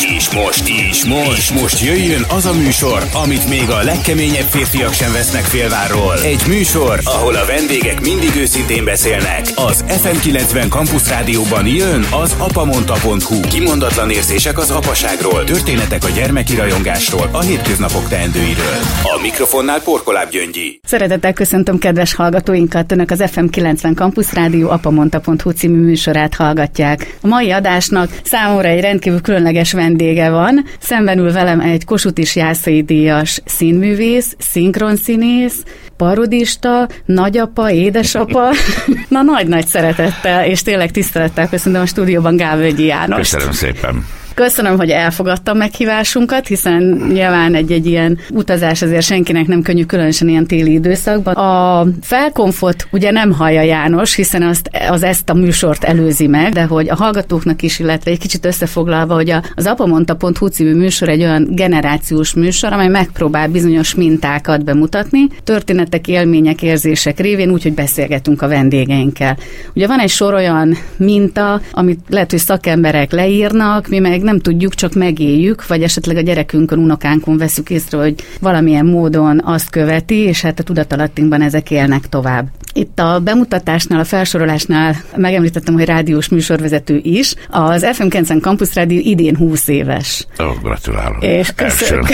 He És most, és most, és most jöjjön az a műsor, amit még a legkeményebb férfiak sem vesznek félvárról. Egy műsor, ahol a vendégek mindig őszintén beszélnek. Az FM90 Campus Rádióban jön az apamonta.hu. Kimondatlan érzések az apaságról, történetek a gyermeki rajongásról, a hétköznapok teendőiről. A mikrofonnál Porkoláb Gyöngyi. Szeretettel köszöntöm kedves hallgatóinkat, Önök az FM90 Campus Rádió apamonta.hu című műsorát hallgatják. A mai adásnak számomra egy rendkívül különleges vendége van. Szemben velem egy Kossuth Jászai díjas színművész, szinkronszínész, parodista, nagyapa, édesapa. Na, nagy-nagy szeretettel, és tényleg tisztelettel köszönöm a stúdióban Gávögyi János. Köszönöm szépen. Köszönöm, hogy elfogadta meghívásunkat, hiszen nyilván egy-egy ilyen utazás azért senkinek nem könnyű, különösen ilyen téli időszakban. A felkonfot ugye nem hallja János, hiszen azt, az ezt a műsort előzi meg, de hogy a hallgatóknak is, illetve egy kicsit összefoglalva, hogy az apamonta.hu című műsor egy olyan generációs műsor, amely megpróbál bizonyos mintákat bemutatni, történetek, élmények, érzések révén, úgyhogy beszélgetünk a vendégeinkkel. Ugye van egy sor olyan minta, amit lehet, hogy szakemberek leírnak, mi meg nem tudjuk, csak megéljük, vagy esetleg a gyerekünkön, unokánkon veszük észre, hogy valamilyen módon azt követi, és hát a tudatalattinkban ezek élnek tovább. Itt a bemutatásnál, a felsorolásnál megemlítettem, hogy rádiós műsorvezető is. Az FM 90 Campus Rádió idén 20 éves. Ó, oh, gratulálok. És köszönjük,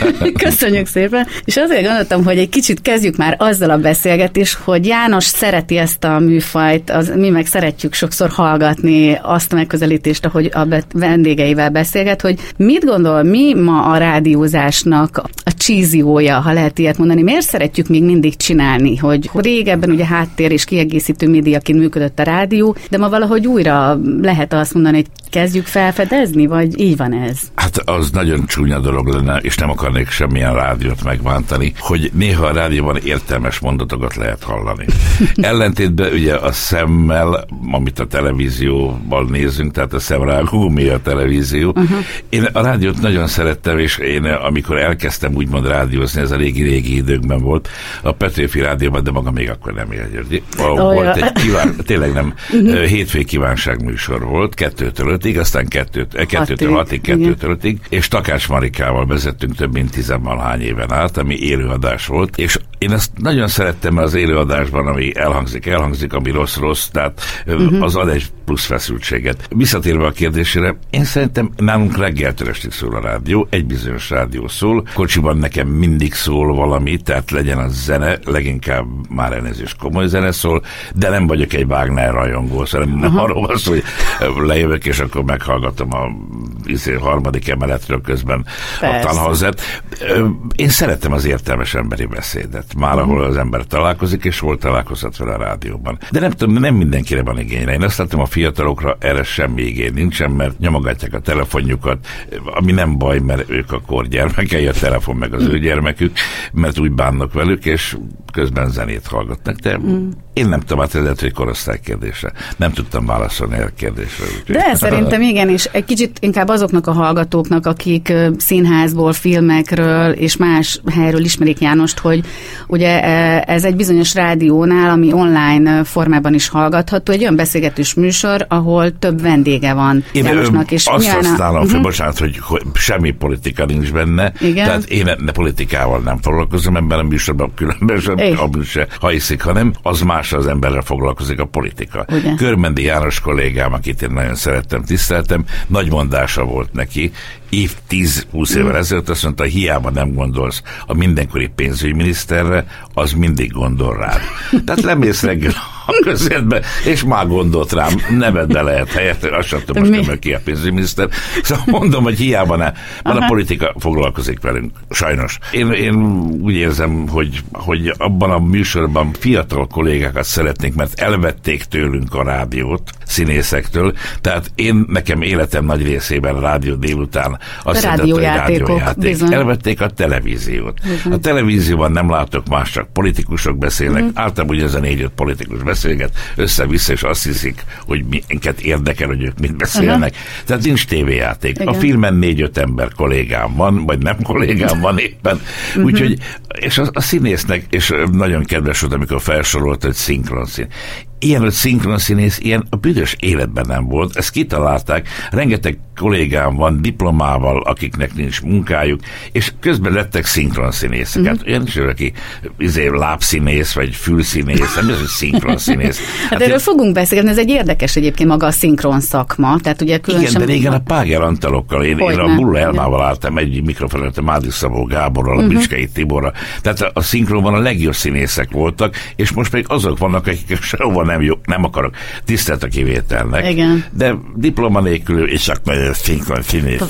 köszönjük szépen. És azért gondoltam, hogy egy kicsit kezdjük már azzal a beszélgetést, hogy János szereti ezt a műfajt, az, mi meg szeretjük sokszor hallgatni azt a megközelítést, ahogy a vendégeivel beszélget, hogy mit gondol, mi ma a rádiózásnak a csíziója, ha lehet ilyet mondani, miért szeretjük még mindig csinálni, hogy régebben ugye háttér és kiegészítő médiaként működött a rádió, de ma valahogy újra lehet azt mondani, hogy kezdjük felfedezni, vagy így van ez? Hát az nagyon csúnya dolog lenne, és nem akarnék semmilyen rádiót megbántani, hogy néha a rádióban értelmes mondatokat lehet hallani. Ellentétben ugye a szemmel, amit a televízióban nézünk, tehát a szemrágó, mi a televízió. Uh-huh. Én a rádiót nagyon szerettem, és én amikor elkezdtem úgymond rádiózni, ez a régi-régi időkben volt, a Petőfi rádióban, de maga még akkor nem élt. Oh, volt egy kíván, tényleg nem, uh-huh. hétfői kívánság műsor volt, kettőtől ötig, aztán kettőt, kettőtől hatig, kettőtől ötig, és Takács Marikával vezettünk több mint tizenvalahány éven át, ami élőadás volt, és én ezt nagyon szerettem, az élőadásban, ami elhangzik, elhangzik, ami rossz-rossz, tehát uh-huh. az ad egy plusz feszültséget. Visszatérve a kérdésére, én szerintem nálunk reggeltől estig szól a rádió, egy bizonyos rádió szól, kocsiban nekem mindig szól valami, tehát legyen az zene, leginkább már elnézés komoly zene szól, de nem vagyok egy Wagner rajongó, szóval nem uh-huh. arról van szó, hogy lejövök, és akkor meghallgatom a izé, harmadik emeletről közben Persze. a Tannhausert. Én szeretem az értelmes emberi beszédet, már ahol az ember találkozik, és hol találkozhat vele a rádióban. De nem tudom, nem mindenkire van igényre. Én azt látom, a fiatalokra erre semmi igény nincsen, mert nyomogatják a telefonjukat, ami nem baj, mert ők a kor gyermekei, a telefon meg az ő gyermekük, mert úgy bánnak velük, és közben zenét hallgatnak. De mm. Én nem tudom, hát ez lehet, hogy korosztály kérdése. Nem tudtam válaszolni a kérdésre. De szerintem igen, és egy kicsit inkább azoknak a hallgatóknak, akik színházból, filmekről és más helyről ismerik Jánost, hogy ugye ez egy bizonyos rádiónál, ami online formában is hallgatható, egy olyan beszélgetős műsor, ahol több vendége van én Jánosnak. És azt használom uh-huh. fel, bocsánat, hogy, hogy semmi politika nincs benne. Igen? Tehát én ne politikával nem foglalkozom ebben a műsorban, különben sem, ha hiszik, hanem az más az emberrel foglalkozik a politika. Ugye? Körmendi János kollégám, akit én nagyon szerettem, tiszteltem, nagy mondása volt neki, év 10-20 évvel mm. ezelőtt azt mondta, hiába nem gondolsz a mindenkori pénzügyminiszterre, az mindig gondol rád. Tehát lemész reggel a közértbe, és már gondolt rám, neved lehet helyett, azt sem tudom, most nem ki a pénzügyminiszter. Szóval mondom, hogy hiába ne, mert Aha. a politika foglalkozik velünk, sajnos. Én, én úgy érzem, hogy, hogy abban a műsorban fiatal kollégákat szeretnék, mert elvették tőlünk a rádiót, színészektől, tehát én nekem életem nagy részében rádió délután azt a rádiójátékok, rádiójáték. Elvették a televíziót. Bizony. A televízióban nem látok más, csak politikusok beszélnek, uh-huh. általában ugye ez a négy-öt politikus beszélget össze-vissza, és azt hiszik, hogy minket érdekel, hogy ők mit beszélnek. Uh-huh. Tehát nincs tévéjáték. Igen. A filmen négy-öt ember kollégám van, vagy nem kollégám van éppen. Uh-huh. Úgyhogy, és a, a színésznek, és nagyon kedves volt, amikor felsorolt, hogy szinkronszín. Ilyen, hogy szinkronszínész, ilyen a büdös életben nem volt. Ezt kitalálták. Rengeteg kollégám van diplomával, akiknek nincs munkájuk, és közben lettek szinkronszínészek. Mm-hmm. Hát olyan is, aki izé, lábszínész, vagy fülszínész, nem ez, hogy szinkronszínész. hát, hát erről én... fogunk beszélni, ez egy érdekes egyébként maga a szinkron szakma. Tehát ugye. Igen, de régen a Páger Antalokkal, én, én a Bulla Elmával álltam egy mikrofonat, a Mádi Szabó Gáborral, a uh-huh. Bicskei Tiborral. Tehát a, a szinkronban a legjobb színészek voltak, és most még azok vannak, akik sehova nem, jó, nem akarok tisztelt a kivételnek. Igen. De diploma nélkül, és akkor szinkron színész.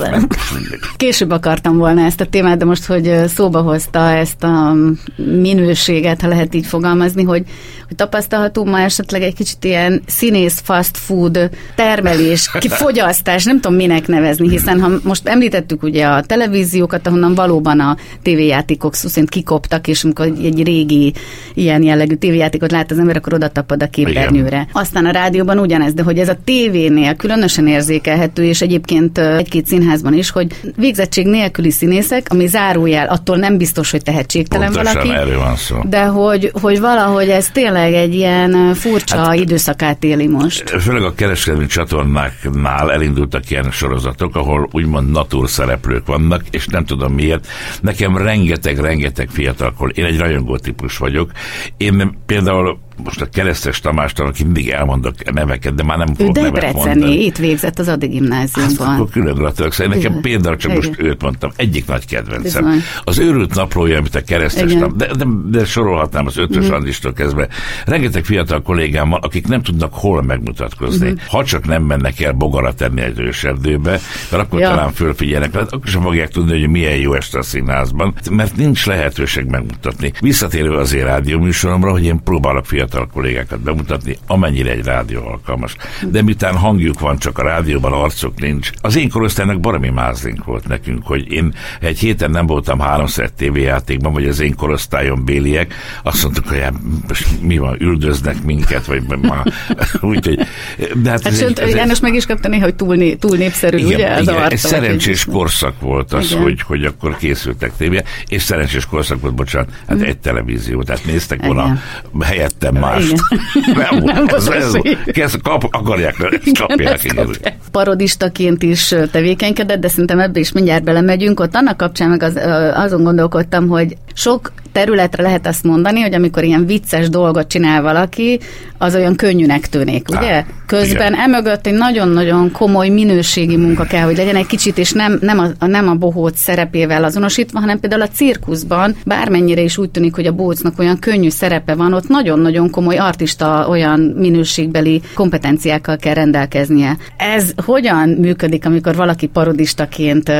Később akartam volna ezt a témát, de most, hogy szóba hozta ezt a minőséget, ha lehet így fogalmazni, hogy, hogy tapasztalható ma esetleg egy kicsit ilyen színész fast food termelés, fogyasztás, nem tudom minek nevezni, hiszen ha most említettük ugye a televíziókat, ahonnan valóban a tévéjátékok szó szerint kikoptak, és amikor egy régi ilyen jellegű tévéjátékot lát az ember, akkor oda tapad a képernyőre. Igen. Aztán a rádióban ugyanez, de hogy ez a tévénél különösen érzékelhető, és egyébként egy-két színházban is, hogy végzettség nélküli színészek, ami zárójel, attól nem biztos, hogy tehetségtelen Pontosan valaki. erről van szó. De hogy, hogy valahogy ez tényleg egy ilyen furcsa hát, időszakát éli most. Főleg a kereskedelmi csatornáknál elindultak ilyen sorozatok, ahol úgymond natur szereplők vannak, és nem tudom miért. Nekem rengeteg-rengeteg fiatalkor, én egy rajongó típus vagyok. Én például most a keresztes Tamástól, aki mindig elmondok neveket, de már nem fogok Debreceni, itt végzett az Adi gimnáziumban. Hát, akkor külön gratulálok. Szóval nekem például csak Igen. most őt mondtam, egyik nagy kedvencem. Bizony. Az őrült naplója, amit a keresztes tam, de, de, de, sorolhatnám az ötös mm. Andistól kezdve. Rengeteg fiatal kollégámmal, akik nem tudnak hol megmutatkozni. Mm. Ha csak nem mennek el bogara tenni egy őserdőbe, mert akkor ja. talán fölfigyelnek, mert akkor sem fogják tudni, hogy milyen jó este a színházban, mert nincs lehetőség megmutatni. Visszatérő azért rádió műsoromra, hogy én próbálok fiatal fiatal kollégákat bemutatni, amennyire egy rádió alkalmas. De miután hangjuk van, csak a rádióban arcok nincs. Az én korosztálynak baromi mázlink volt nekünk, hogy én egy héten nem voltam háromszor tévéjátékban, vagy az én korosztályom béliek, azt mondtuk, hogy hát most mi van, üldöznek minket, vagy ma, úgyhogy... De hát, hát ez sőt, egy, ez János meg is kapta néha, hogy túl, túl népszerű, igen, ugye? Igen, egy szerencsés korszak volt az, hogy, hogy akkor készültek tévé, és szerencsés korszak volt, bocsánat, hát mm. egy televízió, tehát néztek volna helyettem mást. Nem, nem ez, ez, ez, kap, akarják, ezt kapják. Igen, Parodistaként is tevékenykedett, de szerintem ebbe is mindjárt belemegyünk. Ott annak kapcsán meg az, azon gondolkodtam, hogy sok területre lehet azt mondani, hogy amikor ilyen vicces dolgot csinál valaki, az olyan könnyűnek tűnik, ugye? Á, Közben igen. emögött egy nagyon-nagyon komoly minőségi munka kell, hogy legyen egy kicsit, és nem, nem, a, nem a bohóc szerepével azonosítva, hanem például a cirkuszban, bármennyire is úgy tűnik, hogy a bohócnak olyan könnyű szerepe van, ott nagyon-nagyon komoly artista olyan minőségbeli kompetenciákkal kell rendelkeznie. Ez hogyan működik, amikor valaki parodistaként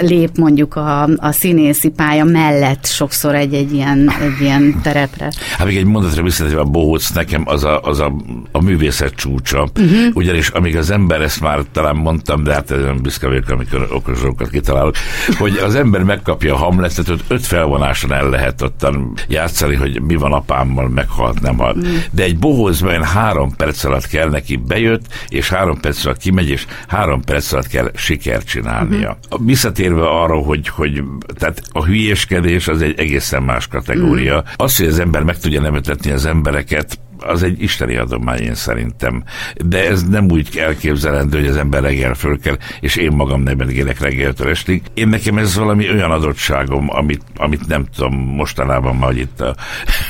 lép mondjuk a, a színészi pálya mellett sokszor egy-egy ilyen, egy ilyen terepre? Hát még egy mondatra visszatérve a bohóc nekem az a, az a, a művészet csúcsa. Uh-huh. Ugyanis amíg az ember, ezt már talán mondtam, de hát olyan büszke vagyok, amikor okosókat kitalálok, hogy az ember megkapja a hamletet, hogy öt felvonáson el lehet ottan játszani, hogy mi van apámmal, meghalt, nem halt. Uh-huh. De egy bohózban három perc alatt kell neki bejött, és három perc alatt kimegy, és három perc alatt kell sikert csinálnia. Uh-huh. Visszatérve arra, hogy, hogy tehát a hülyéskedés az egy egészen más kategória. Uh-huh. Az, hogy az ember meg tudja nevetetni az embereket, az egy isteni adomány én szerintem. De ez nem úgy elképzelendő, hogy az ember reggel föl kell, és én magam nem megélek reggeltől estig. Én nekem ez valami olyan adottságom, amit, amit nem tudom mostanában, majd itt a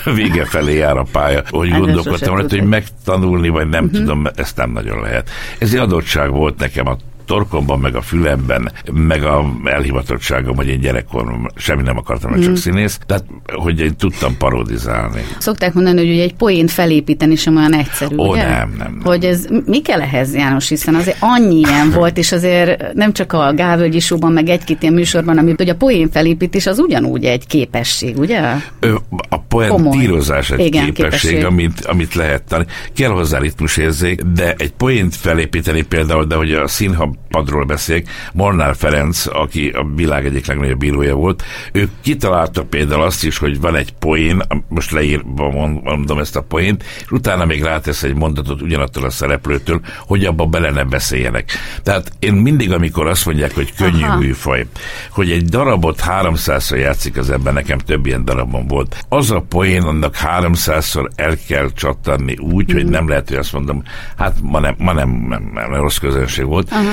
vége felé jár a pálya, hogy hát gondolkodtam, hogy megtanulni, vagy nem uh-huh. tudom, ezt nem nagyon lehet. Ez egy adottság volt nekem a torkomban, meg a fülemben, meg a elhivatottságom, hogy én gyerekkorom semmi nem akartam, mm. csak színész, tehát hogy én tudtam parodizálni. Szokták mondani, hogy egy poént felépíteni sem olyan egyszerű, Ó, ugye? nem, nem, nem. Hogy ez, mi kell ehhez, János, hiszen azért annyi ilyen volt, és azért nem csak a Gávölgyi Showban, meg egy-két ilyen műsorban, amit hogy a poén felépítés az ugyanúgy egy képesség, ugye? Ö, a poentírozás egy Igen, képesség, képesség. Amit, amit lehet tanulni. Kell hozzá ritmusérzék, de egy poént felépíteni például, de hogy a színhab padról beszéljek, Molnár Ferenc, aki a világ egyik legnagyobb bírója volt, ő kitalálta például azt is, hogy van egy poén, most leírva mondom ezt a poént, és utána még rátesz egy mondatot ugyanattól a szereplőtől, hogy abba bele ne beszéljenek. Tehát én mindig, amikor azt mondják, hogy könnyű Aha. műfaj, hogy egy darabot 300-szor játszik az ember, nekem több ilyen darabom volt. Az a poén, annak 300-szor el kell csattanni úgy, mm. hogy nem lehet, hogy azt mondom, hát ma nem, ma nem, nem, nem rossz közönség volt. Aha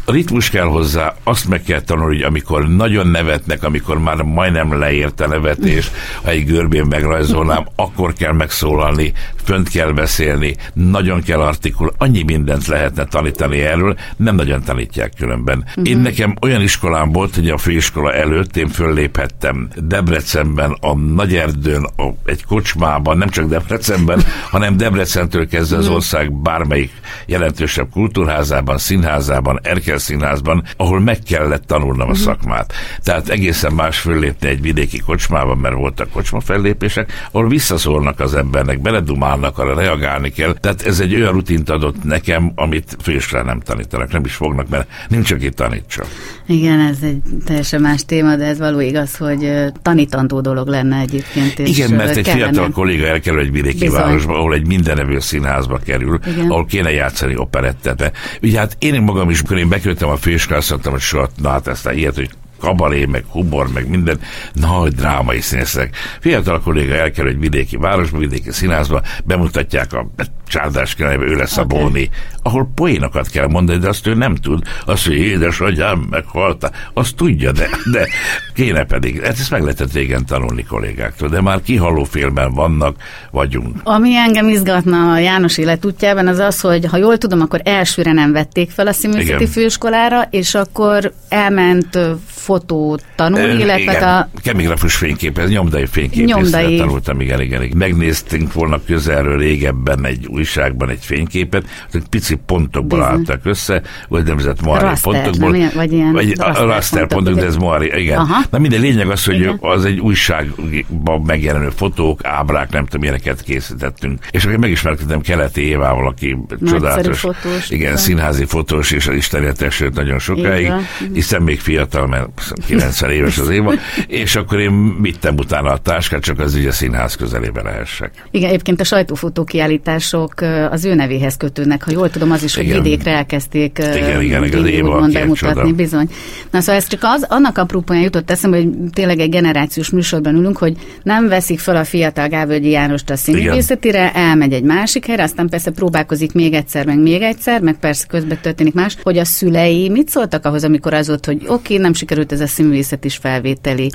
ritmus kell hozzá, azt meg kell tanulni, hogy amikor nagyon nevetnek, amikor már majdnem leért a nevetés, ha egy görbén megrajzolnám, akkor kell megszólalni, fönt kell beszélni, nagyon kell artikul, annyi mindent lehetne tanítani erről, nem nagyon tanítják különben. Uh-huh. Én nekem olyan iskolám volt, hogy a főiskola előtt én fölléphettem Debrecenben, a Nagyerdőn, a, egy kocsmában, nem csak Debrecenben, hanem Debrecentől kezdve az mhm. ország bármelyik jelentősebb kultúrházában, színházában, Erkel színházban, ahol meg kellett tanulnom a mhm. szakmát. Tehát egészen más föllépni egy vidéki kocsmában, mert voltak kocsma fellépések, ahol visszaszólnak az embernek, beledumálnak, arra reagálni kell. Tehát ez egy olyan rutint adott nekem, amit főiskolán nem tanítanak, nem is fognak, mert nincs, aki tanítsa. Igen, ez egy teljesen más téma, de ez való igaz, hogy tanítandó dolog lenne egyébként. És Igen, mert egy kellene. fiatal kolléga elkerül egy vidéki Bizony. városba, ahol egy mindenevő színházba kerül, Igen. ahol kéne játszani operettet. Ugye hát én magam is, amikor én bekerültem a főiskolára, azt mondtam, hogy soha, na hát ezt a ilyet, hogy kabaré, meg humor, meg minden nagy drámai színészek. Fiatal kolléga elkerül egy vidéki városba, vidéki színházba, bemutatják a csárdás királyből ő lesz okay. a Bóni, ahol poénokat kell mondani, de azt ő nem tud. Azt, hogy édesanyám meghalta, azt tudja, de, de kéne pedig. Hát ezt meg lehetett régen tanulni kollégáktól, de már kihaló félben vannak, vagyunk. Ami engem izgatna a János életútjában, az az, hogy ha jól tudom, akkor elsőre nem vették fel a színművészeti főiskolára, és akkor elment fotót tanulni, illetve igen, a... Kemigrafus fényképez, nyomdai fényképészet tanultam, igen, igen, igen. Megnéztünk volna közelről régebben egy újságban egy fényképet, hogy pici pontokból Bizony. álltak össze, vagy nevezett Moari pontokból. Nem, vagy ilyen vagy raster, raster pontok, de ez Moari, igen. Aha. Na minden lényeg az, hogy igen. az egy újságban megjelenő fotók, ábrák, nem tudom, ilyeneket készítettünk. És akkor megismerkedtem Keleti Évával, aki csodálatos, fotós, igen, színházi fotós, és az Istenet nagyon sokáig, hiszen még fiatal, mert 90 éves az Éva, és akkor én vittem utána a táskát, csak az ugye színház közelébe lehessek. Igen, egyébként a sajtófotó kiállítások az ő nevéhez kötődnek, ha jól tudom, az is, hogy igen. vidékre elkezdték igen, igen, igen, az Éva bemutatni, bizony. Na szóval ez csak az, annak aprópóján jutott eszembe, hogy tényleg egy generációs műsorban ülünk, hogy nem veszik fel a fiatal Gávölgyi Jánost a színművészetire, elmegy egy másik helyre, aztán persze próbálkozik még egyszer, meg még egyszer, meg persze közben történik más, hogy a szülei mit szóltak ahhoz, amikor az volt, hogy oké, okay, nem sikerült ez a színművészet is felvételi.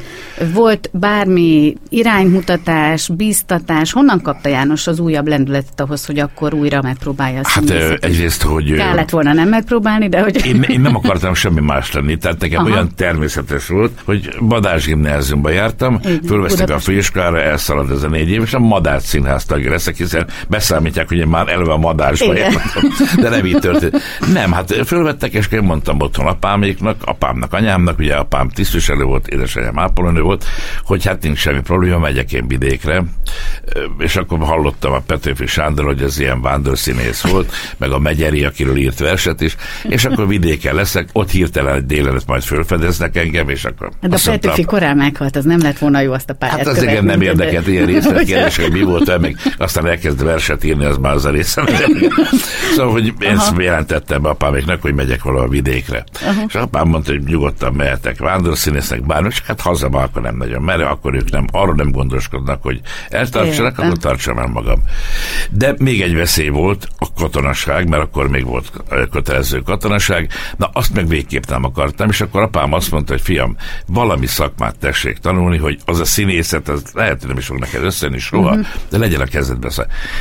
Volt bármi iránymutatás, bíztatás, honnan kapta János az újabb lendületet ahhoz, hogy akkor újra megpróbálja a Hát egyrészt, hogy... Kellett volna nem megpróbálni, de hogy... Én, én nem akartam semmi más lenni, tehát nekem Aha. olyan természetes volt, hogy Madás gimnáziumba jártam, fölvesztek a főiskolára, elszalad ez a négy év, és a Madár színház tagja leszek, hiszen beszámítják, hogy én már eleve a Madásba jártam, de nem így történt. Nem, hát fölvettek, és én mondtam otthon apáméknak, apámnak, anyámnak, ugye apám tisztviselő volt, édesanyám ápolónő volt, hogy hát nincs semmi probléma, megyek én vidékre, és akkor hallottam a Petőfi Sándor, hogy ez ilyen vándorszínész volt, meg a Megyeri, akiről írt verset is, és akkor vidéken leszek, ott hirtelen egy délelőtt majd fölfedeznek engem, és akkor... De a Petőfi korán meghalt, az nem lett volna jó azt a pályát Hát az igen nem érdekelt ilyen részletkérdés, hogy mi volt, meg aztán elkezd verset írni, az már az a része. szóval, hogy ezt jelentettem apáméknak, hogy megyek valahol vidékre. Aha. És apám mondta, hogy nyugodtan mehetek vándorszínésznek, bármi, és hát haza akkor nem nagyon, mert akkor ők nem, arról nem gondoskodnak, hogy eltartsanak, akkor tartsam el magam. De még egy veszély volt, a katonaság, mert akkor még volt kötelező katonaság, na azt meg végképp nem akartam, és akkor apám azt mondta, hogy fiam, valami szakmát tessék tanulni, hogy az a színészet, az lehet, hogy nem is fog neked összejönni soha, uh-huh. de legyen a kezedbe.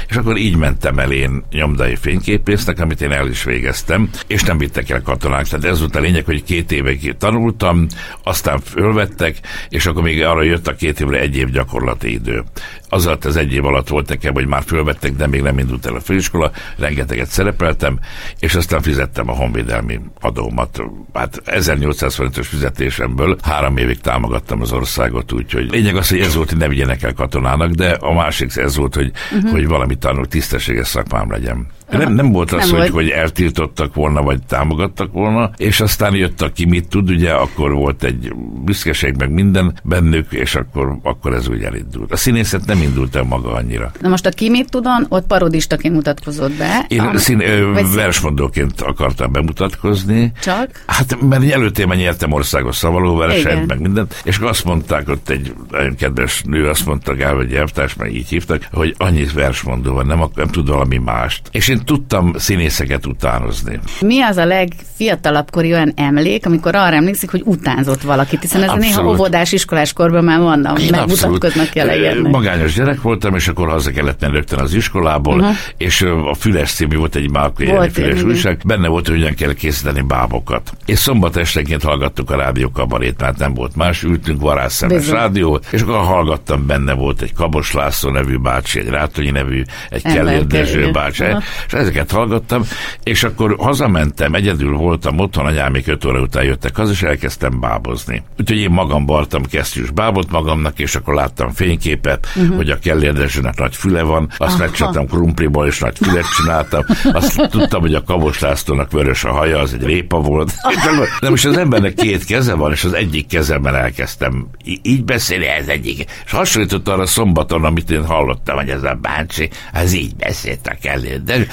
És akkor így mentem el én nyomdai fényképésznek, amit én el is végeztem, és nem vittek el katonák. Tehát ez volt a lényeg, hogy két évig tanultam, aztán fölvettek, és akkor még arra jött a két évre egy év gyakorlati idő. Az alatt az egy év alatt volt nekem, hogy már fölvettek, de még nem indult el a főiskola, rengeteget szerepeltem, és aztán fizettem a honvédelmi adómat. Hát 1800 forintos fizetésemből három évig támogattam az országot, úgyhogy lényeg az, hogy ez volt, hogy ne vigyenek el katonának, de a másik ez volt, hogy, uh-huh. hogy valami tanul, tisztességes szakmám legyen. Nem, nem volt az, Nem hogy, volt. hogy eltiltottak volna, vagy támogattak volna, és aztán jött, aki mit tud, ugye akkor volt egy büszkeség, meg minden bennük, és akkor, akkor ez úgy elindult. A színészet nem indult el maga annyira. Na most a ki mit tudon, ott parodistaként mutatkozott be. Én Am- szín, ö, versmondóként akartam bemutatkozni. Csak? Hát, mert előtében nyertem országos szavalóversenyt, Igen. meg mindent, és azt mondták, ott egy nagyon kedves nő azt mondta, Gál, vagy elvtárs, mert így hívtak, hogy annyi versmondó van, nem, nem tud valami mást. És én tudtam színészeket utánozni. Mi az a legfiatalabb kori olyan emlék, amikor arra emlékszik, hogy utánzott valakit, hiszen ez néha óvodás, iskolás korban már vannak, megmutatkoznak ki a legyennek. Magányos gyerek voltam, és akkor haza kellett menni rögtön az iskolából, uh-huh. és a Füles című volt egy Jani Füles újság, benne volt, hogy hogyan kell készíteni bábokat. És szombat esténként hallgattuk a rádió kabarét, mert nem volt más, ültünk varázsszemes rádió, és akkor hallgattam, benne volt egy Kabos László nevű bácsi, egy Rátonyi nevű, egy Kellér Dezső bácsi. És ezeket hallgattam, és akkor hazamentem, egyedül voltam otthon, anyám még öt óra után jöttek haza, és elkezdtem bábozni. Úgyhogy én magam bartam kesztyűs bábot magamnak, és akkor láttam fényképet, uh-huh. hogy a Kellér Dezsőnek nagy füle van, azt megcsináltam krumpliból, és nagy fület csináltam, azt tudtam, hogy a Kabos Lászlónak vörös a haja, az egy répa volt. De most az embernek két keze van, és az egyik kezemben elkezdtem így beszélni, ez egyik. És hasonlított arra szombaton, amit én hallottam, hogy ez a bácsi, az így beszélt a Dezső.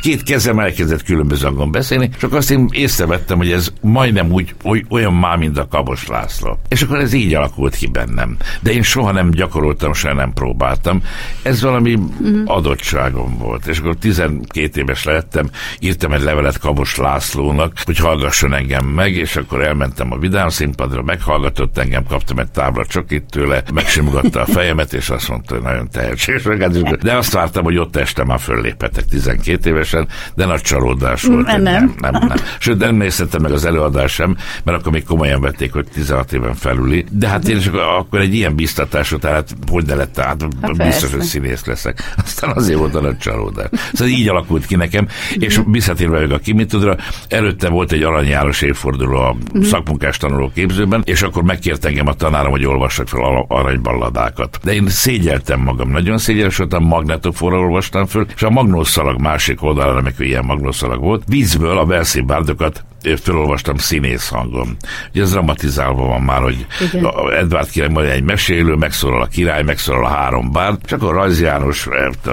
Két kezem elkezdett különböző hangon beszélni, akkor azt én észrevettem, hogy ez majdnem úgy oly, olyan már, mint a Kabos László. És akkor ez így alakult ki bennem. De én soha nem gyakoroltam, soha nem próbáltam. Ez valami uh-huh. adottságom volt. És akkor 12 éves lettem, írtam egy levelet Kabos Lászlónak, hogy hallgasson engem meg, és akkor elmentem a vidám színpadra, meghallgatott engem, kaptam egy tábla csokit tőle, megsimogatta a fejemet, és azt mondta, hogy nagyon tehetséges. vagy. De azt vártam, hogy ott este már fölléphetek 12 évesen, de nagy csalódás volt. hogy nem. nem, nem, nem. Sőt, nem néztem meg az előadás sem, mert akkor még komolyan vették, hogy 16 éven felüli. De hát én is akkor, akkor egy ilyen biztatás után, hát hogy ne lett, hát, Hát biztos, persze. hogy színész leszek. Aztán azért volt a nagy csalódás. Szóval így alakult ki nekem, és visszatérve még a Kimitudra, előtte volt egy Arany János évforduló a szakmunkás tanuló képzőben, és akkor megkért engem a tanárom, hogy olvassak fel aranyballadákat. De én szégyeltem magam, nagyon szégyeltes voltam, magnetoforra olvastam föl, és a magnószalag másik oldalán, amikor ilyen magnószalag volt, vízből a Verszi bárdokat ö, felolvastam színész hangon. Ugye ez dramatizálva van már, hogy Igen. a Edvard király majd egy mesélő, megszólal a király, megszólal a három bárd, és akkor Rajz János,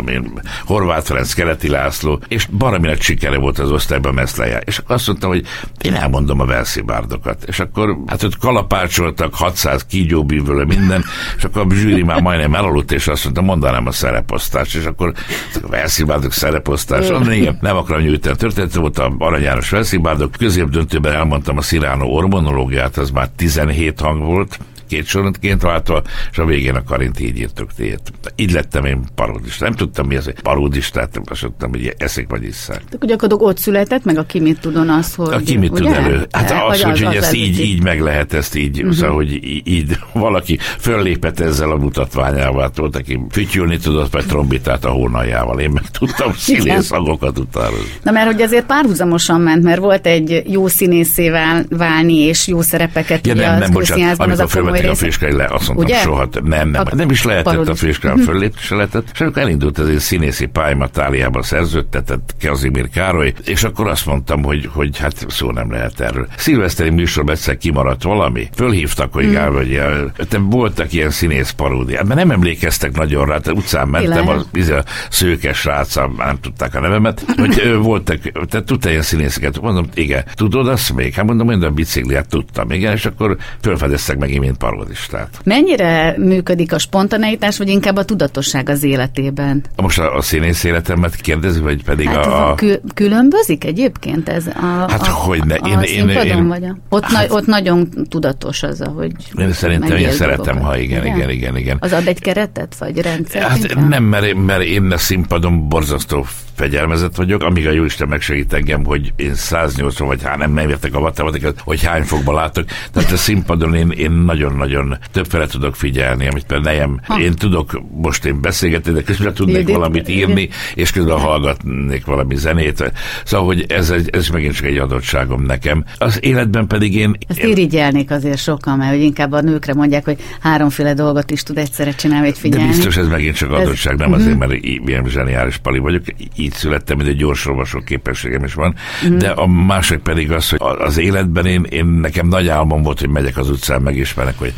én, Horváth Ferenc, Keleti László, és baraminak sikere volt az osztályban meszleje. És akkor azt mondtam, hogy én elmondom a Verszi bárdokat. És akkor hát ott kalapácsoltak, 600 kígyóbűvölő minden, és akkor a zsűri már majdnem elaludt, és azt mondta, mondanám a szereposztást, és akkor a Verszi bárdok szereposztás. Nem akarom nyújtani a történet, volt a Arany János Verszi bárdok, középdöntőben elmondtam a Sziránó ormonológiát, az már 17 hang volt, két sorozatként váltva, és a végén a Karint így írtuk tét. Így lettem én parodista. Nem tudtam, mi ez egy parodistát, azt tudtam, hogy eszik vagy isszák. Akkor gyakorlatilag ott született, meg a ki mit tudon az, hogy... A ki mit tud elő? Hát E, az, hogy, hogy ezt az így, előtti. így meg lehet, ezt így, uh-huh. szóval, hogy így valaki föllépett ezzel a mutatványával, hát volt, aki fütyülni tudott, vagy trombitát a hónaljával. Én meg tudtam színész hangokat utánozni. Na mert hogy azért párhuzamosan ment, mert volt egy jó színészé vál, válni, és jó szerepeket Ja, ugye nem, az nem, bocsánat, az a komoly fölvették a féskre, le, azt mondtam, Ugye? soha, nem, nem, A nem is lehetett a parodis. féskán föllépni, se lehetett, és amikor elindult ez egy színészi pályámat Táliában szerződtetett Kazimir Károly, és akkor azt mondtam, hogy, hogy hát szó nem lehet erről. Szilveszteri műsorban egyszer kimaradt valami, fölhívtak, hogy mm. hogy el, te voltak ilyen színész paródiák, mert nem emlékeztek nagyon rá, tehát utcán mentem, az izé, a szőkes srác, már nem tudták a nevemet, hogy voltak, te tudtál ilyen színészeket? Mondom, igen. Tudod azt még? Hát mondom, hogy a bicikliát tudtam, igen, és akkor felfedeztek megint, mint parodistát. Mennyire működik a spontaneitás, vagy inkább a tudatosság az életében? Most a, a színész életemet kérdezi, vagy pedig Hát a... a kül- különbözik egyébként ez a, Hát a, hogyne, a én- én- színpadon én- vagy a, ott, Hát- na, ott nagyon tudatos az, ahogy Én szerintem én szeretem, dolgokat. ha igen, igen, igen, igen. Az ad egy keretet, vagy rendszert? Hát nem, mert, mert én a színpadon borzasztó fegyelmezett vagyok, amíg a Jóisten megsegít engem, hogy én 180 vagy hát nem, nem értek a matematikat, hogy hány fokba látok. Tehát a színpadon én, én nagyon-nagyon többfele tudok figyelni, amit például nejem, én tudok most én beszélgetni, de közben tudnék valamit írni, és közben hallgatnék valami zenét. Szóval, hogy ez, egy, ez megint csak egy adottságom nekem. Az életben pedig én... Ezt irigyelnék azért sokan, mert hogy inkább a nőkre mondják, hogy háromféle dolgot is tud egyszerre csinálni, vagy De figyelni. biztos ez megint csak Ez- adottság, nem azért, mert ilyen zseniális pali vagyok. Így születtem, mint egy gyors olvasó képességem is van, mm. de a másik pedig az, hogy az életben én, én nekem nagy álmom volt, hogy megyek az utcán, megismerek, hogy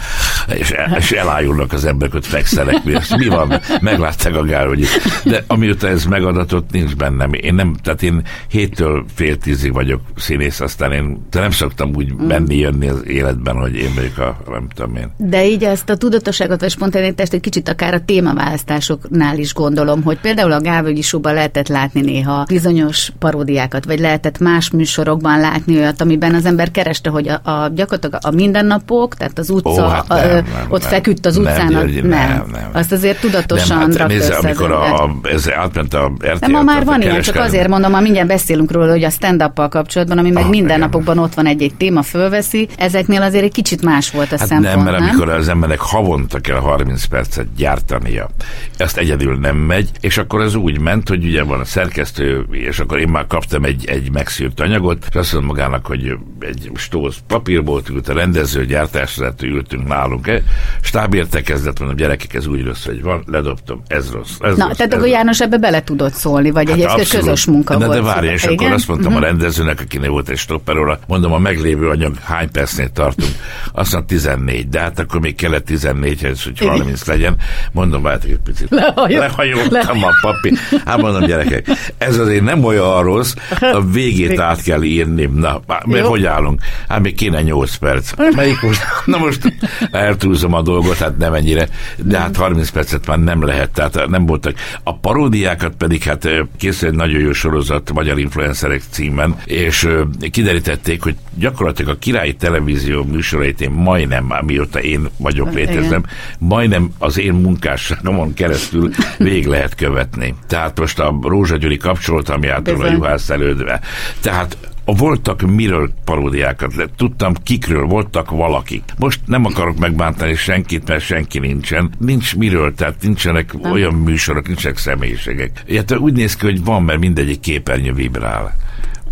és, el, és elájulnak az emberek, hogy fekszenek, mi, mi van, meglátták a hogy de amióta ez megadatott, nincs bennem. Én nem, tehát én héttől fél tízig vagyok színész, aztán én de nem szoktam úgy mm. menni, jönni az életben, hogy én vagyok a, nem tudom én. De így ezt a tudatosságot vagy spontanitást egy kicsit akár a témaválasztásoknál is gondolom, hogy például a Gávölgyi Showban lehetett látni néha bizonyos paródiákat, vagy lehetett más műsorokban látni olyat, amiben az ember kereste, hogy a, a gyakorlatilag a mindennapok, tehát az utca, Ó, hát nem, a, nem, ott nem, feküdt az utcán, nem, nem, nem, nem. Azt azért tudatosan nem, hát, nézze, amikor a, a, ez átment a RTL, De ma már van ilyen, csak azért mondom, ma mindjárt beszélünk róla, hogy a stand kapcsolatban, ami meg ah, mindennapokban ott van egy-egy téma fölveszi, ezeknél azért egy kicsit más volt a hát szempont, nem, mert nem? amikor az embernek havonta kell 30 percet gyártania, ezt egyedül nem megy, és akkor ez úgy ment, hogy ugye van a szerkesztő, és akkor én már kaptam egy, egy megszűrt anyagot, és azt mondom magának, hogy egy stóz papírból ült a rendező, gyártásra ültünk nálunk, eh? stábértekezlet, mondom, gyerekek, ez úgy rossz, hogy van, ledobtam, ez rossz. Ez Na, rossz, tehát akkor János ebbe bele tudott szólni, vagy hát egy közös munka Na, volt. De várj, és igen? akkor azt mondtam uh-huh. a mhm. rendezőnek, akinek volt egy stopperóra, mondom, a meglévő anyag hány percnél tartunk? Azt mondta 14, de hát akkor még kellett 14-hez, hogy 30 legyen. Mondom, várjátok egy picit. Lehajol. Lehajoltam a papír. Hát mondom, gyerekek, ez azért nem olyan rossz, a végét át kell írni. Na, mert hogy állunk? Hát még kéne 8 perc. Melyik most? Na most eltúlzom a dolgot, hát nem ennyire, de hát 30 percet már nem lehet, tehát nem voltak. A paródiákat pedig hát készül egy nagyon jó sorozat Magyar Influencerek címen, és kiderítették, hogy gyakorlatilag a királyi televízió műsorait én majdnem, már mióta én vagyok létezem, majdnem az én munkásságomon keresztül végig lehet követni. Tehát most a Rózsa Gyuri kapcsolat, ami által a juhász elődve. Tehát voltak miről paródiákat, tudtam kikről, voltak valakik. Most nem akarok megbántani senkit, mert senki nincsen. Nincs miről, tehát nincsenek nem. olyan műsorok, nincsenek személyiségek. Ilyet úgy néz ki, hogy van, mert mindegyik képernyő vibrál.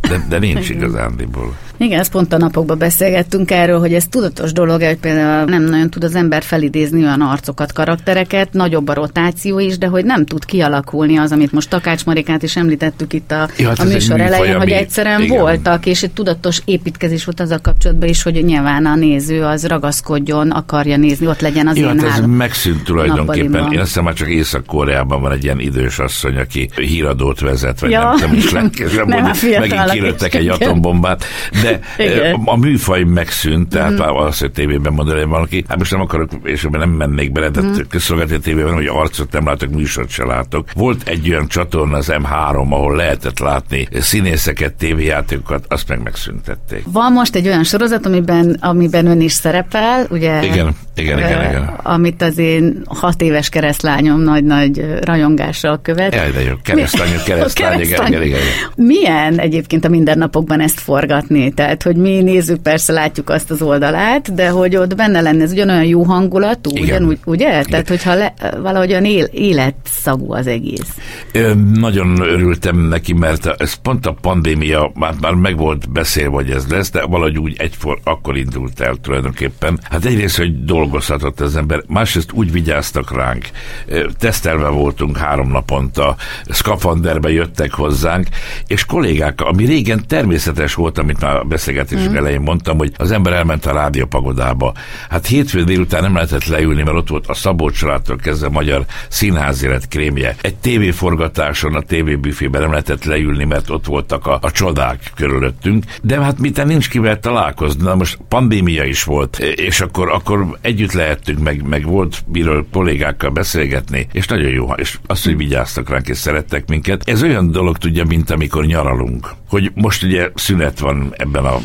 De, de nincs igazándiból. Igen, ezt pont a napokban beszélgettünk erről, hogy ez tudatos dolog, hogy például nem nagyon tud az ember felidézni olyan arcokat, karaktereket, nagyobb a rotáció is, de hogy nem tud kialakulni az, amit most Takács Marikát is említettük itt a, ja, hát a műsor elején, műfaj, hogy egyszerűen igen. voltak, és egy tudatos építkezés volt az a kapcsolatban is, hogy nyilván a néző az ragaszkodjon, akarja nézni, ott legyen az ja, én hát ez megszűnt tulajdonképpen. Én azt hiszem, már csak Észak-Koreában van egy ilyen idős asszony, aki híradót vezet, vagy ja. nem tudom is legkésőbb, megint kilőttek egy atombombát, de Igen. a műfaj megszűnt, tehát mm. az, hogy tévében mondani valaki, hát most nem akarok, és nem mennék bele, de mm. közszolgálati tévében, hogy arcot nem látok, műsort se látok. Volt egy olyan csatorna, az M3, ahol lehetett látni színészeket, tévéjátékokat, azt meg megszüntették. Van most egy olyan sorozat, amiben, amiben ön is szerepel, ugye? Igen, igen, igen, igen. Amit az én hat éves keresztlányom nagy-nagy rajongással követ. Jaj, de jó, keresztlány, keresztlány, igen, igen, igen. Milyen egyébként a mindennapokban ezt forgatni? Tehát, hogy mi nézzük, persze látjuk azt az oldalát, de hogy ott benne lenne, ez ugyanolyan jó hangulatú, Igen. ugyanúgy, ugye? Igen. Tehát, hogyha le, valahogyan él, életszagú az egész. Ö, nagyon örültem neki, mert ez pont a pandémia, már, már meg volt beszélve, hogy ez lesz, de valahogy úgy egyfor akkor indult el tulajdonképpen. Hát egyrészt, hogy dolgozhatott az ember, másrészt úgy vigyáztak ránk. Tesztelve voltunk három naponta, szkafanderbe jöttek hozzánk, és kollégák, ami régen természetes volt, amit már a beszélgetésünk mm. elején mondtam, hogy az ember elment a rádiópagodába. Hát hétfő délután nem lehetett leülni, mert ott volt a családtól kezdve a magyar színházélet krémje. Egy tévéforgatáson, a tévébüfében nem lehetett leülni, mert ott voltak a, a csodák körülöttünk. De hát miten nincs kivel találkozni. Na most pandémia is volt, és akkor, akkor együtt lehettünk, meg, meg volt miről kollégákkal beszélgetni, és nagyon jó, és azt, hogy vigyáztak ránk, és szerettek minket. Ez olyan dolog tudja, mint amikor nyaralunk. Hogy most ugye szünet van ebben a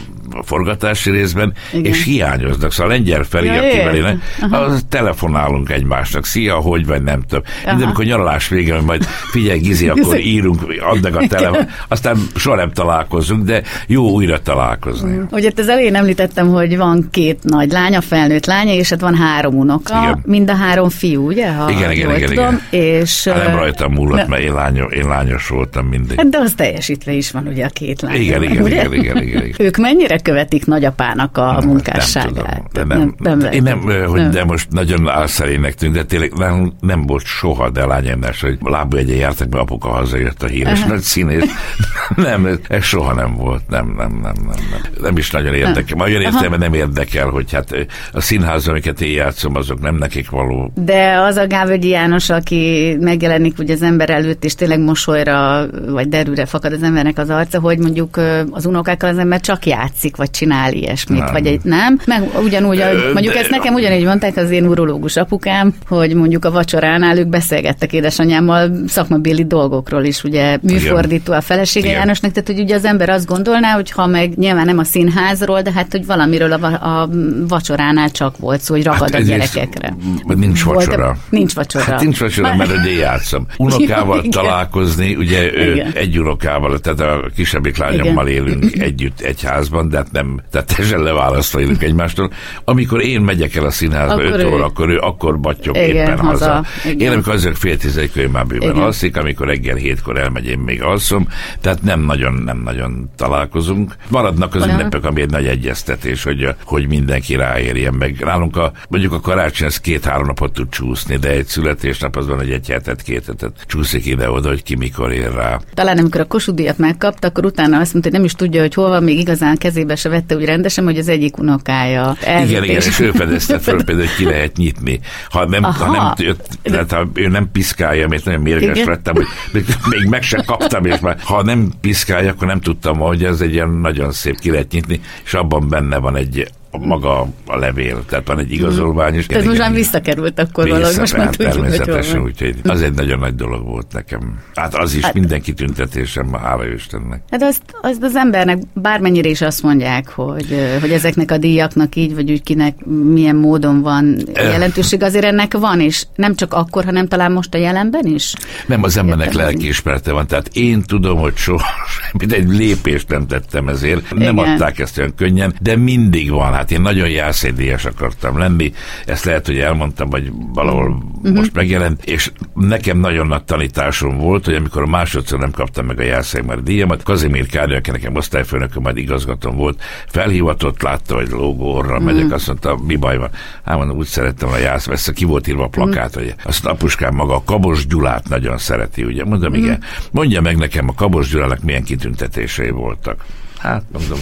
forgatási részben, Igen. és hiányoznak. Szóval a lengyel Feri, ja, akivel én, az telefonálunk egymásnak. Szia, hogy vagy, nem tudom. Minden, amikor nyaralás vége, hogy majd figyelj, Gizi, akkor írunk, add meg a telefon. Aztán soha nem találkozunk, de jó újra találkozni. Uh-huh. Ugye az elején említettem, hogy van két nagy lánya, felnőtt lánya, és hát van három unoka, igen. mind a három fiú, ugye? Ha igen, igen, igen, tudom, igen. És, hát nem rajtam múlott, mert én, lányos, én lányos voltam mindig. Hát de az teljesítve is van ugye a két lány. Igen, igen, igen, igen, igen, igen. Ők mennyire elkövetik nagyapának a munkásságát. Nem, tudom, de nem, nem, én nem, hogy nem. de most nagyon álszerének tűnt, de tényleg nem, nem volt soha, de lányemás, hogy lábjegyen jártak, mert apuka hazajött a híres nagy színész. nem, ez soha nem volt, nem, nem, nem, nem. Nem, nem is nagyon érdekel. Magyar értelme nem érdekel, hogy hát a színházban, amiket én játszom, azok nem nekik való. De az a Gávögyi János, aki megjelenik ugye az ember előtt, és tényleg mosolyra, vagy derűre fakad az embernek az arca, hogy mondjuk az unokákkal az ember csak játszik, vagy csinál ilyesmit, nem. vagy egy nem. Meg ugyanúgy, ahogy mondjuk ezt nekem ugyanígy mondták az én urológus apukám, hogy mondjuk a vacsoránál ők beszélgettek édesanyámmal szakmabéli dolgokról is, ugye műfordító a felesége Igen. Jánosnak, tehát hogy ugye az ember azt gondolná, hogy ha meg nyilván nem a színházról, de hát hogy valamiről a, a vacsoránál csak volt szó, hogy ragad hát a gyerekekre. Nincs vacsora. Volt, nincs vacsora. Hát nincs vacsora, mert ugye játszom. Unokával Jó, találkozni, ugye ő egy unokával, tehát a kisebbik lányommal igen. élünk együtt egy házban, de hát nem, tehát teljesen leválasztva élünk egymástól. Amikor én megyek el a színházba 5 óra, akkor ő akkor battyog igen, éppen haza. haza. Én amikor azért fél tizedik már bőven alszik, amikor reggel hétkor elmegy, én még alszom, tehát nem nagyon, nem nagyon találkozunk. Maradnak az ünnepek, ami egy nagy egyeztetés, hogy, hogy mindenki ráérjen meg. Nálunk a, mondjuk a karácsony ez két-három napot tud csúszni, de egy születésnap az van, hogy egy hetet, két hetet csúszik ide-oda, hogy ki mikor ér rá. Talán amikor a Kossuth megkapta, akkor utána azt mondta, hogy nem is tudja, hogy hol van, még igazán kezébe se vette úgy rendesen, hogy az egyik unokája. Igen, igen, és ő fedezte föl például, hogy ki lehet nyitni. Ha nem, ha nem, tehát ha ő nem piszkálja, mert nagyon mérges igen. lettem, hogy még, még meg sem kaptam, és már ha nem piszkálja, akkor nem tudtam, hogy ez egy ilyen nagyon szép ki lehet nyitni, és abban benne van egy maga a levél, tehát van egy igazolvány is. Ez most már visszakerült akkor Vissza, valahogy, most már hát tudjuk, természetesen, hogy úgyhogy az egy nagyon nagy dolog volt nekem. Hát az is hát, minden kitüntetésem, hála Istennek. Hát azt, azt az embernek bármennyire is azt mondják, hogy, hogy ezeknek a díjaknak így, vagy úgy kinek milyen módon van jelentőség, azért ennek van, és nem csak akkor, hanem talán most a jelenben is? Nem, az embernek lelkiismerete van, tehát én tudom, hogy soha semmit, egy lépést nem tettem ezért, nem Igen. adták ezt olyan könnyen, de mindig van Hát én nagyon jászédíjas akartam lenni, ezt lehet, hogy elmondtam, vagy valahol uh-huh. most megjelent, és nekem nagyon nagy tanításom volt, hogy amikor a másodszor nem kaptam meg a jászédmar díjamat, Kazimír Kádi, aki nekem osztályfőnököm, majd igazgatom volt, felhívatott, látta, hogy lógó orra uh-huh. megyek, azt mondta, mi baj van? Hát mondom, úgy szerettem a jász, vesz, ki volt írva a plakát, uh-huh. hogy azt apuskám maga a Kabos Gyulát nagyon szereti, ugye? Mondom, uh-huh. igen. Mondja meg nekem, a Kabos Gyulának milyen kitüntetései voltak. Hát mondom,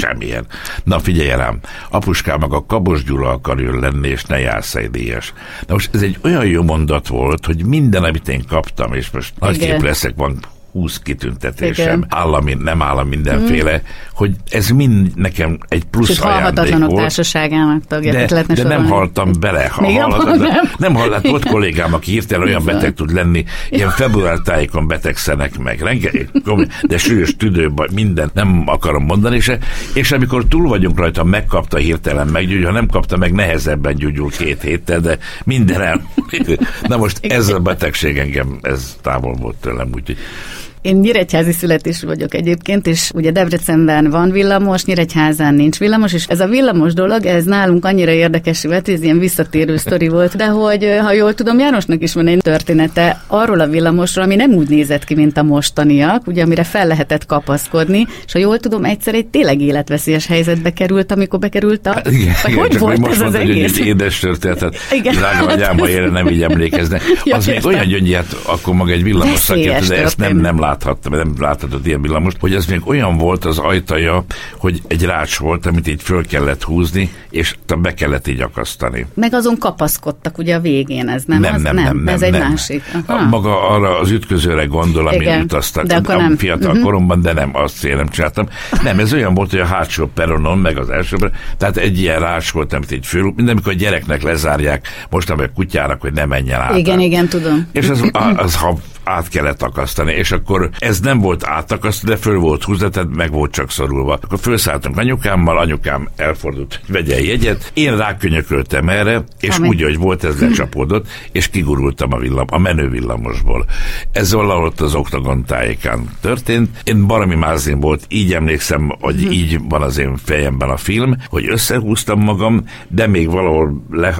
Semmilyen. Na figyelj rám, apuskám meg a Kabos Gyula akar jön lenni, és ne jársz egy díjas. Na most ez egy olyan jó mondat volt, hogy minden, amit én kaptam, és most nagyképp leszek, van 20 kitüntetésem, Igen. állami, nem állami mindenféle, mm. hogy ez mind nekem egy plusz Sőt, ajándék volt. társaságának tagja. De, de nem haltam bele. Ha Még hallhatod, nem. nem hallhat, volt kollégám, aki hirtelen olyan beteg tud lenni, ilyen február tájékon betegszenek meg, rengeteg, de súlyos tüdőbaj, minden, nem akarom mondani se, és amikor túl vagyunk rajta, megkapta hirtelen meggyógyul, ha nem kapta meg, nehezebben gyógyul két héttel, de minden el. Na most ez a betegség engem, ez távol volt tőlem, úgyhogy én nyíregyházi születésű vagyok egyébként, és ugye Debrecenben van villamos, Nyíregyházán nincs villamos, és ez a villamos dolog, ez nálunk annyira érdekes volt, ez ilyen visszatérő sztori volt, de hogy ha jól tudom, Jánosnak is van egy története arról a villamosról, ami nem úgy nézett ki, mint a mostaniak, ugye amire fel lehetett kapaszkodni, és ha jól tudom, egyszer egy tényleg életveszélyes helyzetbe került, amikor bekerült a... Hát igen, igen, hogy volt most ez az egész? Hogy édes történetet, drága agyám, ha erre nem így emlékezne. Az még olyan gyöngyi, hát akkor maga egy villamos szakért, de ezt nem, nem lát láthattam, nem láthatott ilyen villamost, hogy ez még olyan volt az ajtaja, hogy egy rács volt, amit így föl kellett húzni, és be kellett így akasztani. Meg azon kapaszkodtak ugye a végén, ez nem? Nem, az, nem, nem, nem, Ez egy nem. másik. Aha. Maga arra az ütközőre gondol, ami Igen, utaztak de akkor nem. fiatal uh-huh. koromban, de nem, azt én nem csináltam. Nem, ez olyan volt, hogy a hátsó peronon, meg az első tehát egy ilyen rács volt, amit így föl, minden, amikor a gyereknek lezárják, most a kutyának, hogy ne menjen át. Igen, igen, tudom. És az, az, ha át kellett akasztani, és akkor ez nem volt átakasztva, de föl volt húzva, tehát meg volt csak szorulva. Akkor felszálltunk anyukámmal, anyukám elfordult, hogy vegyen jegyet, én rákönyököltem erre, és Amen. úgy, hogy volt, ez lecsapódott, és kigurultam a, villam, a menő villamosból. Ez valahol ott az oktagon tájékán történt. Én barami mázin volt, így emlékszem, hogy mhm. így van az én fejemben a film, hogy összehúztam magam, de még valahol le,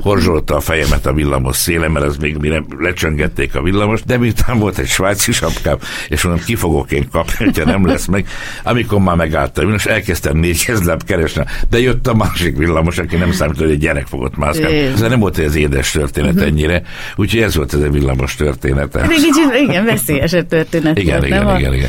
horzsolta a fejemet a villamos széle, mert az még mire lecsöngették a villamos, de miután volt egy svájci sapkám, és mondom, ki fogok én kapni, hogyha nem lesz meg. Amikor már megálltam, és elkezdtem négy kezdlep keresni, de jött a másik villamos, aki nem számított, hogy egy gyerek fogott mászkálni. Ez nem volt ez édes történet uh-huh. ennyire, úgyhogy ez volt ez a villamos története. Ez egy kicsit, igen, veszélyesebb történet. Igen, volt, igen, nem igen, igen.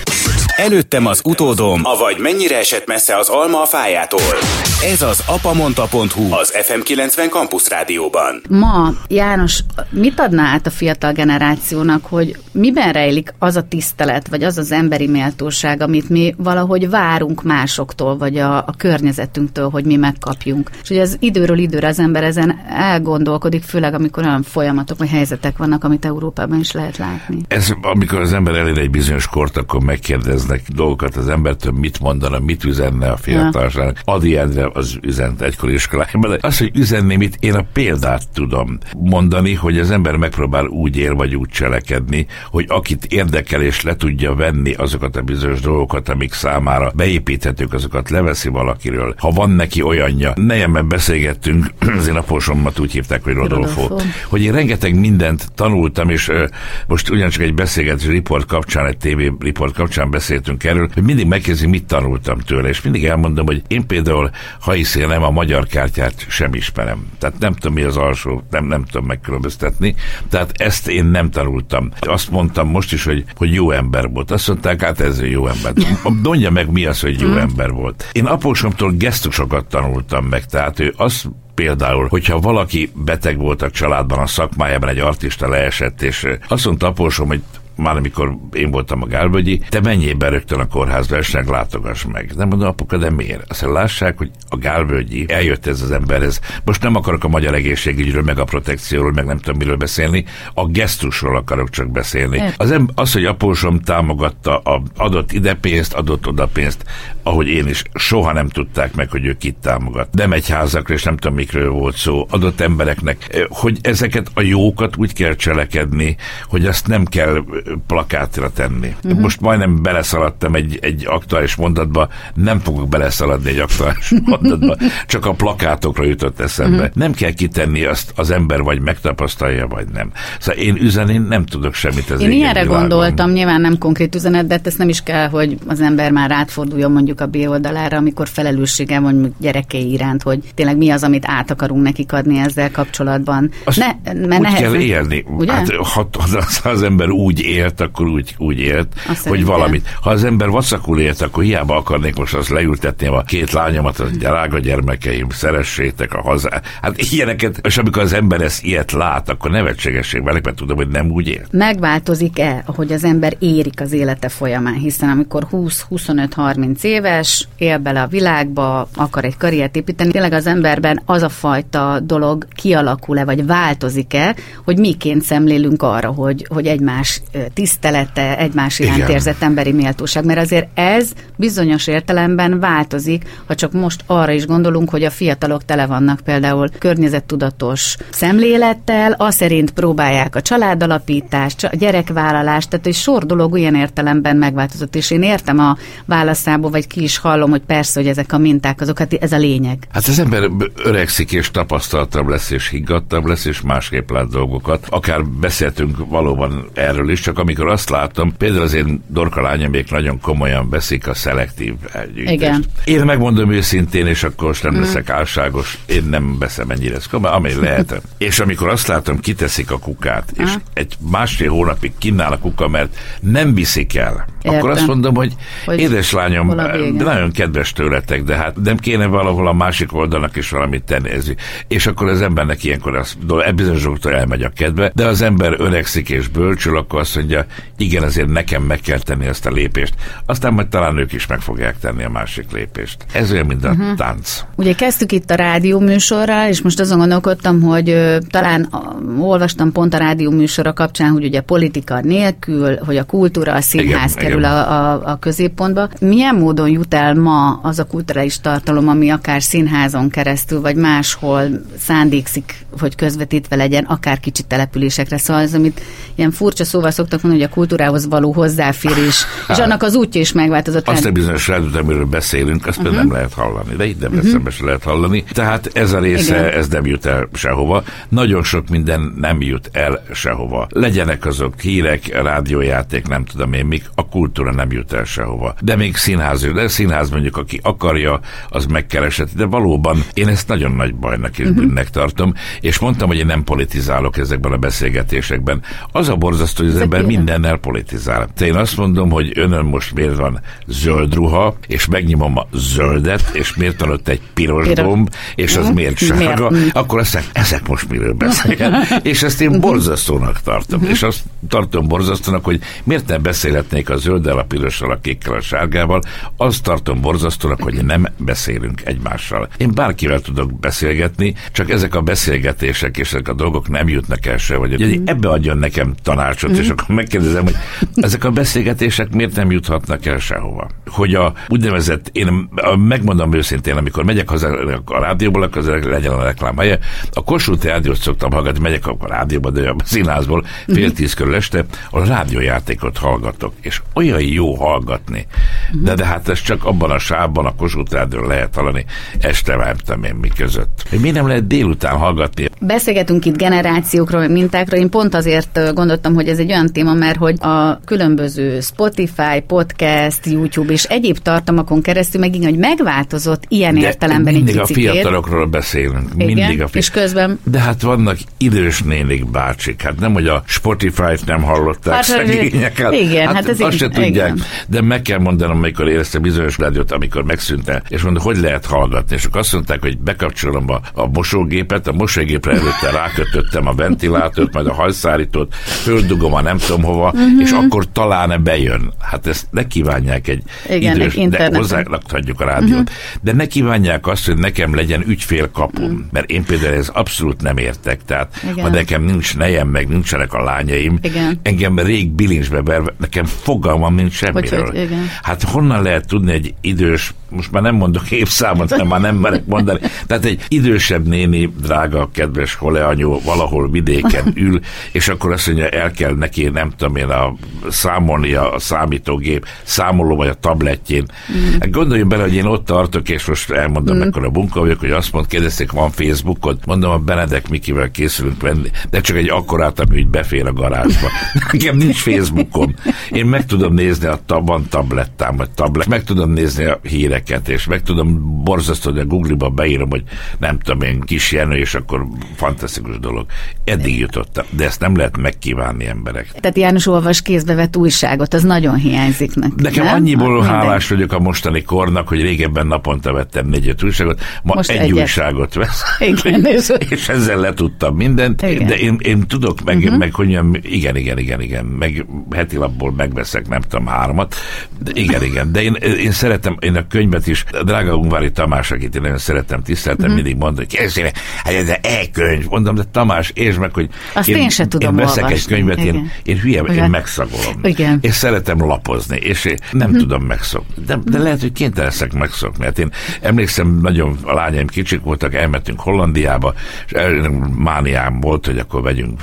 Előttem az utódom, avagy mennyire esett messze az alma a fájától. Ez az apamonta.hu az FM90 Campus Rádióban. Ma, János, mit adná át a fiatal generációnak, hogy miben rejlik az a tisztelet, vagy az az emberi méltóság, amit mi valahogy várunk másoktól, vagy a, a környezetünktől, hogy mi megkapjunk. És hogy az időről időre az ember ezen elgondolkodik, főleg amikor olyan folyamatok vagy helyzetek vannak, amit Európában is lehet látni. Ez, amikor az ember elér egy bizonyos kort, akkor megkérdeznek dolgokat az embertől, mit mondana, mit üzenne a fiatalságnak. Adi Endre az üzent egykor iskolájában, de az, hogy üzenni mit, én a példát tudom mondani, hogy az ember megpróbál úgy él, vagy úgy cselekedni, hogy akit érdekel és le tudja venni azokat a bizonyos dolgokat, amik számára beépíthetők, azokat leveszi valakiről. Ha van neki olyanja, nejemben beszélgettünk, az én aposomat úgy hívták, hogy Rodolfo, Rodolfo, hogy én rengeteg mindent tanultam, és uh, most ugyancsak egy beszélgetés riport kapcsán, egy TV riport kapcsán beszéltünk erről, hogy mindig megkezdjük, mit tanultam tőle, és mindig elmondom, hogy én például, ha hiszél, nem a magyar kártyát sem ismerem. Tehát nem tudom, mi az alsó, nem, nem tudom megkülönböztetni. Tehát ezt én nem tanultam. Azt mondtam most is, hogy, hogy jó ember volt. Azt mondták, hát ez jó ember. Mondja meg, mi az, hogy jó mm. ember volt. Én apósomtól gesztusokat tanultam meg, tehát ő azt például, hogyha valaki beteg volt a családban, a szakmájában egy artista leesett, és azt mondta apósom, hogy már amikor én voltam a Gálvölgyi, te menjél be rögtön a kórházba, és látogass meg. Nem mondom, apuka, de miért? Azt lássák, hogy a Gálvölgyi eljött ez az emberhez. Most nem akarok a magyar egészségügyről, meg a protekcióról, meg nem tudom miről beszélni, a gesztusról akarok csak beszélni. Az, em- az, hogy apósom támogatta, a, adott ide pénzt, adott oda pénzt, ahogy én is, soha nem tudták meg, hogy ő kit támogat. Nem egy házakra, és nem tudom mikről volt szó, adott embereknek, hogy ezeket a jókat úgy kell cselekedni, hogy azt nem kell plakátra tenni. Uh-huh. Most majdnem beleszaladtam egy, egy aktuális mondatba, nem fogok beleszaladni egy aktuális mondatba, csak a plakátokra jutott eszembe. Uh-huh. Nem kell kitenni azt az ember vagy megtapasztalja, vagy nem. Szóval én üzenni nem tudok semmit az Én ilyenre gondoltam, nyilván nem konkrét üzenet, de ezt nem is kell, hogy az ember már átforduljon mondjuk a B oldalára, amikor felelőssége van mondjuk gyerekei iránt, hogy tényleg mi az, amit át akarunk nekik adni ezzel kapcsolatban. Azt ne, mert úgy nehezen, kell élni. Ugye? Hát, ha, ha az ember úgy élt, akkor úgy, úgy élt, Azt hogy valamit. Ha az ember vaszakul élt, akkor hiába akarnék most azt leültetni a két lányomat, a drága gyermekeim, szeressétek a hazá. Hát ilyeneket, és amikor az ember ezt ilyet lát, akkor nevetségesség velek, mert tudom, hogy nem úgy él. Megváltozik-e, hogy az ember érik az élete folyamán, hiszen amikor 20-25-30 éves, él bele a világba, akar egy karriert építeni, tényleg az emberben az a fajta dolog kialakul-e, vagy változik-e, hogy miként szemlélünk arra, hogy, hogy egymás tisztelete, egymás iránt Igen. érzett emberi méltóság, mert azért ez bizonyos értelemben változik, ha csak most arra is gondolunk, hogy a fiatalok tele vannak például környezettudatos szemlélettel, az szerint próbálják a családalapítást, a gyerekvállalást, tehát egy sor dolog olyan értelemben megváltozott, és én értem a válaszából, vagy ki is hallom, hogy persze, hogy ezek a minták, azok, hát ez a lényeg. Hát az ember öregszik, és tapasztaltabb lesz, és higgadtabb lesz, és másképp lát dolgokat. Akár beszéltünk valóban erről is, csak amikor azt látom, például az én dorka nagyon komolyan veszik a szelektív elgyűjtést. Igen. Én megmondom őszintén, és akkor most nem mm. leszek álságos, én nem veszem ennyire ezt komolyan, amely lehet. és amikor azt látom, kiteszik a kukát, és ah. egy másfél hónapig kínál a kuka, mert nem viszik el, Értem. akkor azt mondom, hogy, hogy édeslányom, de nagyon kedves tőletek, de hát nem kéne valahol a másik oldalnak is valamit tenni. És akkor az embernek ilyenkor az, bizonyos elmegy a kedve, de az ember öregszik és bölcsül, akkor azt mondja, igen, azért nekem meg kell tenni ezt a lépést. Aztán majd talán ők is meg fogják tenni a másik lépést. Ez olyan, mint a uh-huh. tánc. Ugye kezdtük itt a rádió műsorral, és most azon gondolkodtam, hogy ö, talán a, olvastam pont a rádió műsora kapcsán, hogy ugye politika nélkül, hogy a kultúra, a színház igen, kerül igen. A, a, a középpontba. Milyen módon jut el ma az a kulturális tartalom, ami akár színházon keresztül, vagy máshol szándékszik, hogy közvetítve legyen, akár kicsi településekre. Szóval az, amit ilyen furcsa szóval szoktam szoktak mondani, hogy a kultúrához való hozzáférés, és annak az útja is megváltozott. Azt a bizonyos rádiót, amiről beszélünk, azt uh-huh. nem lehet hallani, de itt nem uh-huh. se lehet hallani. Tehát ez a része, Igen. ez nem jut el sehova. Nagyon sok minden nem jut el sehova. Legyenek azok hírek, rádiójáték, nem tudom én mik, a kultúra nem jut el sehova. De még színház, de színház mondjuk, aki akarja, az megkeresett. De valóban én ezt nagyon nagy bajnak és uh-huh. bűnnek tartom, és mondtam, hogy én nem politizálok ezekben a beszélgetésekben. Az a borzasztó, hogy az ember mindennel politizál. Te én azt mondom, hogy önön most miért van zöld ruha, és megnyomom a zöldet, és miért van ott egy piros Piros. gomb, és az uh-huh. miért sárga, miért? akkor azt mondják, ezek most miről beszélnek. és ezt én borzasztónak tartom. És azt tartom borzasztónak, hogy miért nem beszélhetnék a zölddel, a pirossal, a kékkel, a sárgával. Azt tartom borzasztónak, hogy nem beszélünk egymással. Én bárkivel tudok beszélgetni, csak ezek a beszélgetések és ezek a dolgok nem jutnak el se, vagy uh-huh. ebbe adjon nekem tanácsot, és akkor megkérdezem, hogy ezek a beszélgetések miért nem juthatnak el sehova. Hogy a úgynevezett, én megmondom őszintén, amikor megyek haza a rádióból, akkor legyen a reklám helye. A Kossuth rádiót szoktam hallgatni, megyek a rádióba, de a színházból fél tíz körül este, a rádiójátékot hallgatok, és olyan jó hallgatni. De, de hát ez csak abban a sávban, a Kossuth rádió lehet hallani, este vártam én mi között. Hogy miért nem lehet délután hallgatni? Beszélgetünk itt generációkról, mintákról. Én pont azért gondoltam, hogy ez egy olyan téma, mert hogy a különböző Spotify, podcast, YouTube és egyéb tartalmakon keresztül megint, hogy megváltozott ilyen De értelemben mindig egy a fiatalokról beszélünk. Igen, mindig a fi- és közben... De hát vannak idős nénik bácsik. Hát nem, hogy a Spotify-t nem hallották hát. Hát, igen, hát, hát ez azt se tudják. De meg kell mondanom, amikor érezte bizonyos rádiót, amikor megszűnt el, és mondta, hogy lehet hallgatni. És akkor azt mondták, hogy bekapcsolom a, a mosógépet, a mosógépre előtte rákötöttem a ventilátort, majd a hajszárítót, földugom a nem tudom hova, uh-huh. és akkor talán bejön. Hát ezt ne kívánják egy Igen, idős, egy de hozzárakhatjuk a rádiót. Uh-huh. De ne kívánják azt, hogy nekem legyen ügyfélkapum, uh-huh. mert én például ez abszolút nem értek. Tehát Igen. ha nekem nincs nejem, meg nincsenek a lányaim, Igen. engem rég bilincsbe berve, nekem fogalmam nincs semmiről. Hogy, hogy, igen. Hát honnan lehet tudni egy idős, most már nem mondok évszámot, mert már nem merek mondani, tehát egy idősebb néni, drága, kedves holeanyó valahol vidéken ül, és akkor azt mondja, el kell neki, nem tudom én, a, számolni a számítógép számoló vagy a tabletjén. Mm. Hát gondoljunk bele, hogy én ott tartok, és most elmondom, mm. mekkora munka vagyok, hogy azt mond, kérdezték, van Facebookod? Mondom, a Benedek Mikivel készülünk venni, de csak egy akkorát, ami így befér a garázsba. Nekem nincs Facebookom. Én meg tudom nézni a tab, van tablettám, vagy tablet, meg tudom nézni a híreket, és meg tudom borzasztó, hogy a Google-ba beírom, hogy nem tudom én, kis Jenő, és akkor fantasztikus dolog. Eddig jutottam, de ezt nem lehet megkívánni emberek. Tehát János olvas kézbe vett újságot, az nagyon hiányzik neki. Nekem nem? annyiból hát, hálás vagyok a mostani kornak, hogy régebben naponta vettem négy újságot, ma Most egy egyet. újságot vesz. Igen, és, és ezzel letudtam mindent, igen. de én, én tudok, meg, uh-huh. meg hogy igen, igen, igen, igen, meg heti lapból megveszek, nem tudom, hármat, de igen, igen, de én, én szeretem, én a könyvet is, a drága Ungvári Tamás, akit én nagyon szeretem, tiszteltem, uh-huh. mindig mondta, hogy kezdjél, hát ez e-könyv, mondom, de Tamás, és meg, hogy Azt én, én sem tudom én veszek olvasni. egy könyvet, én, én hülye, igen. én megszagolom. Igen. És szeretem lapozni, és én nem uh-huh. tudom megszokni. De, de lehet, hogy kénytelen leszek megszokni. Hát én emlékszem, nagyon a lányaim kicsik voltak, elmentünk Hollandiába, és mániám volt, hogy akkor vegyünk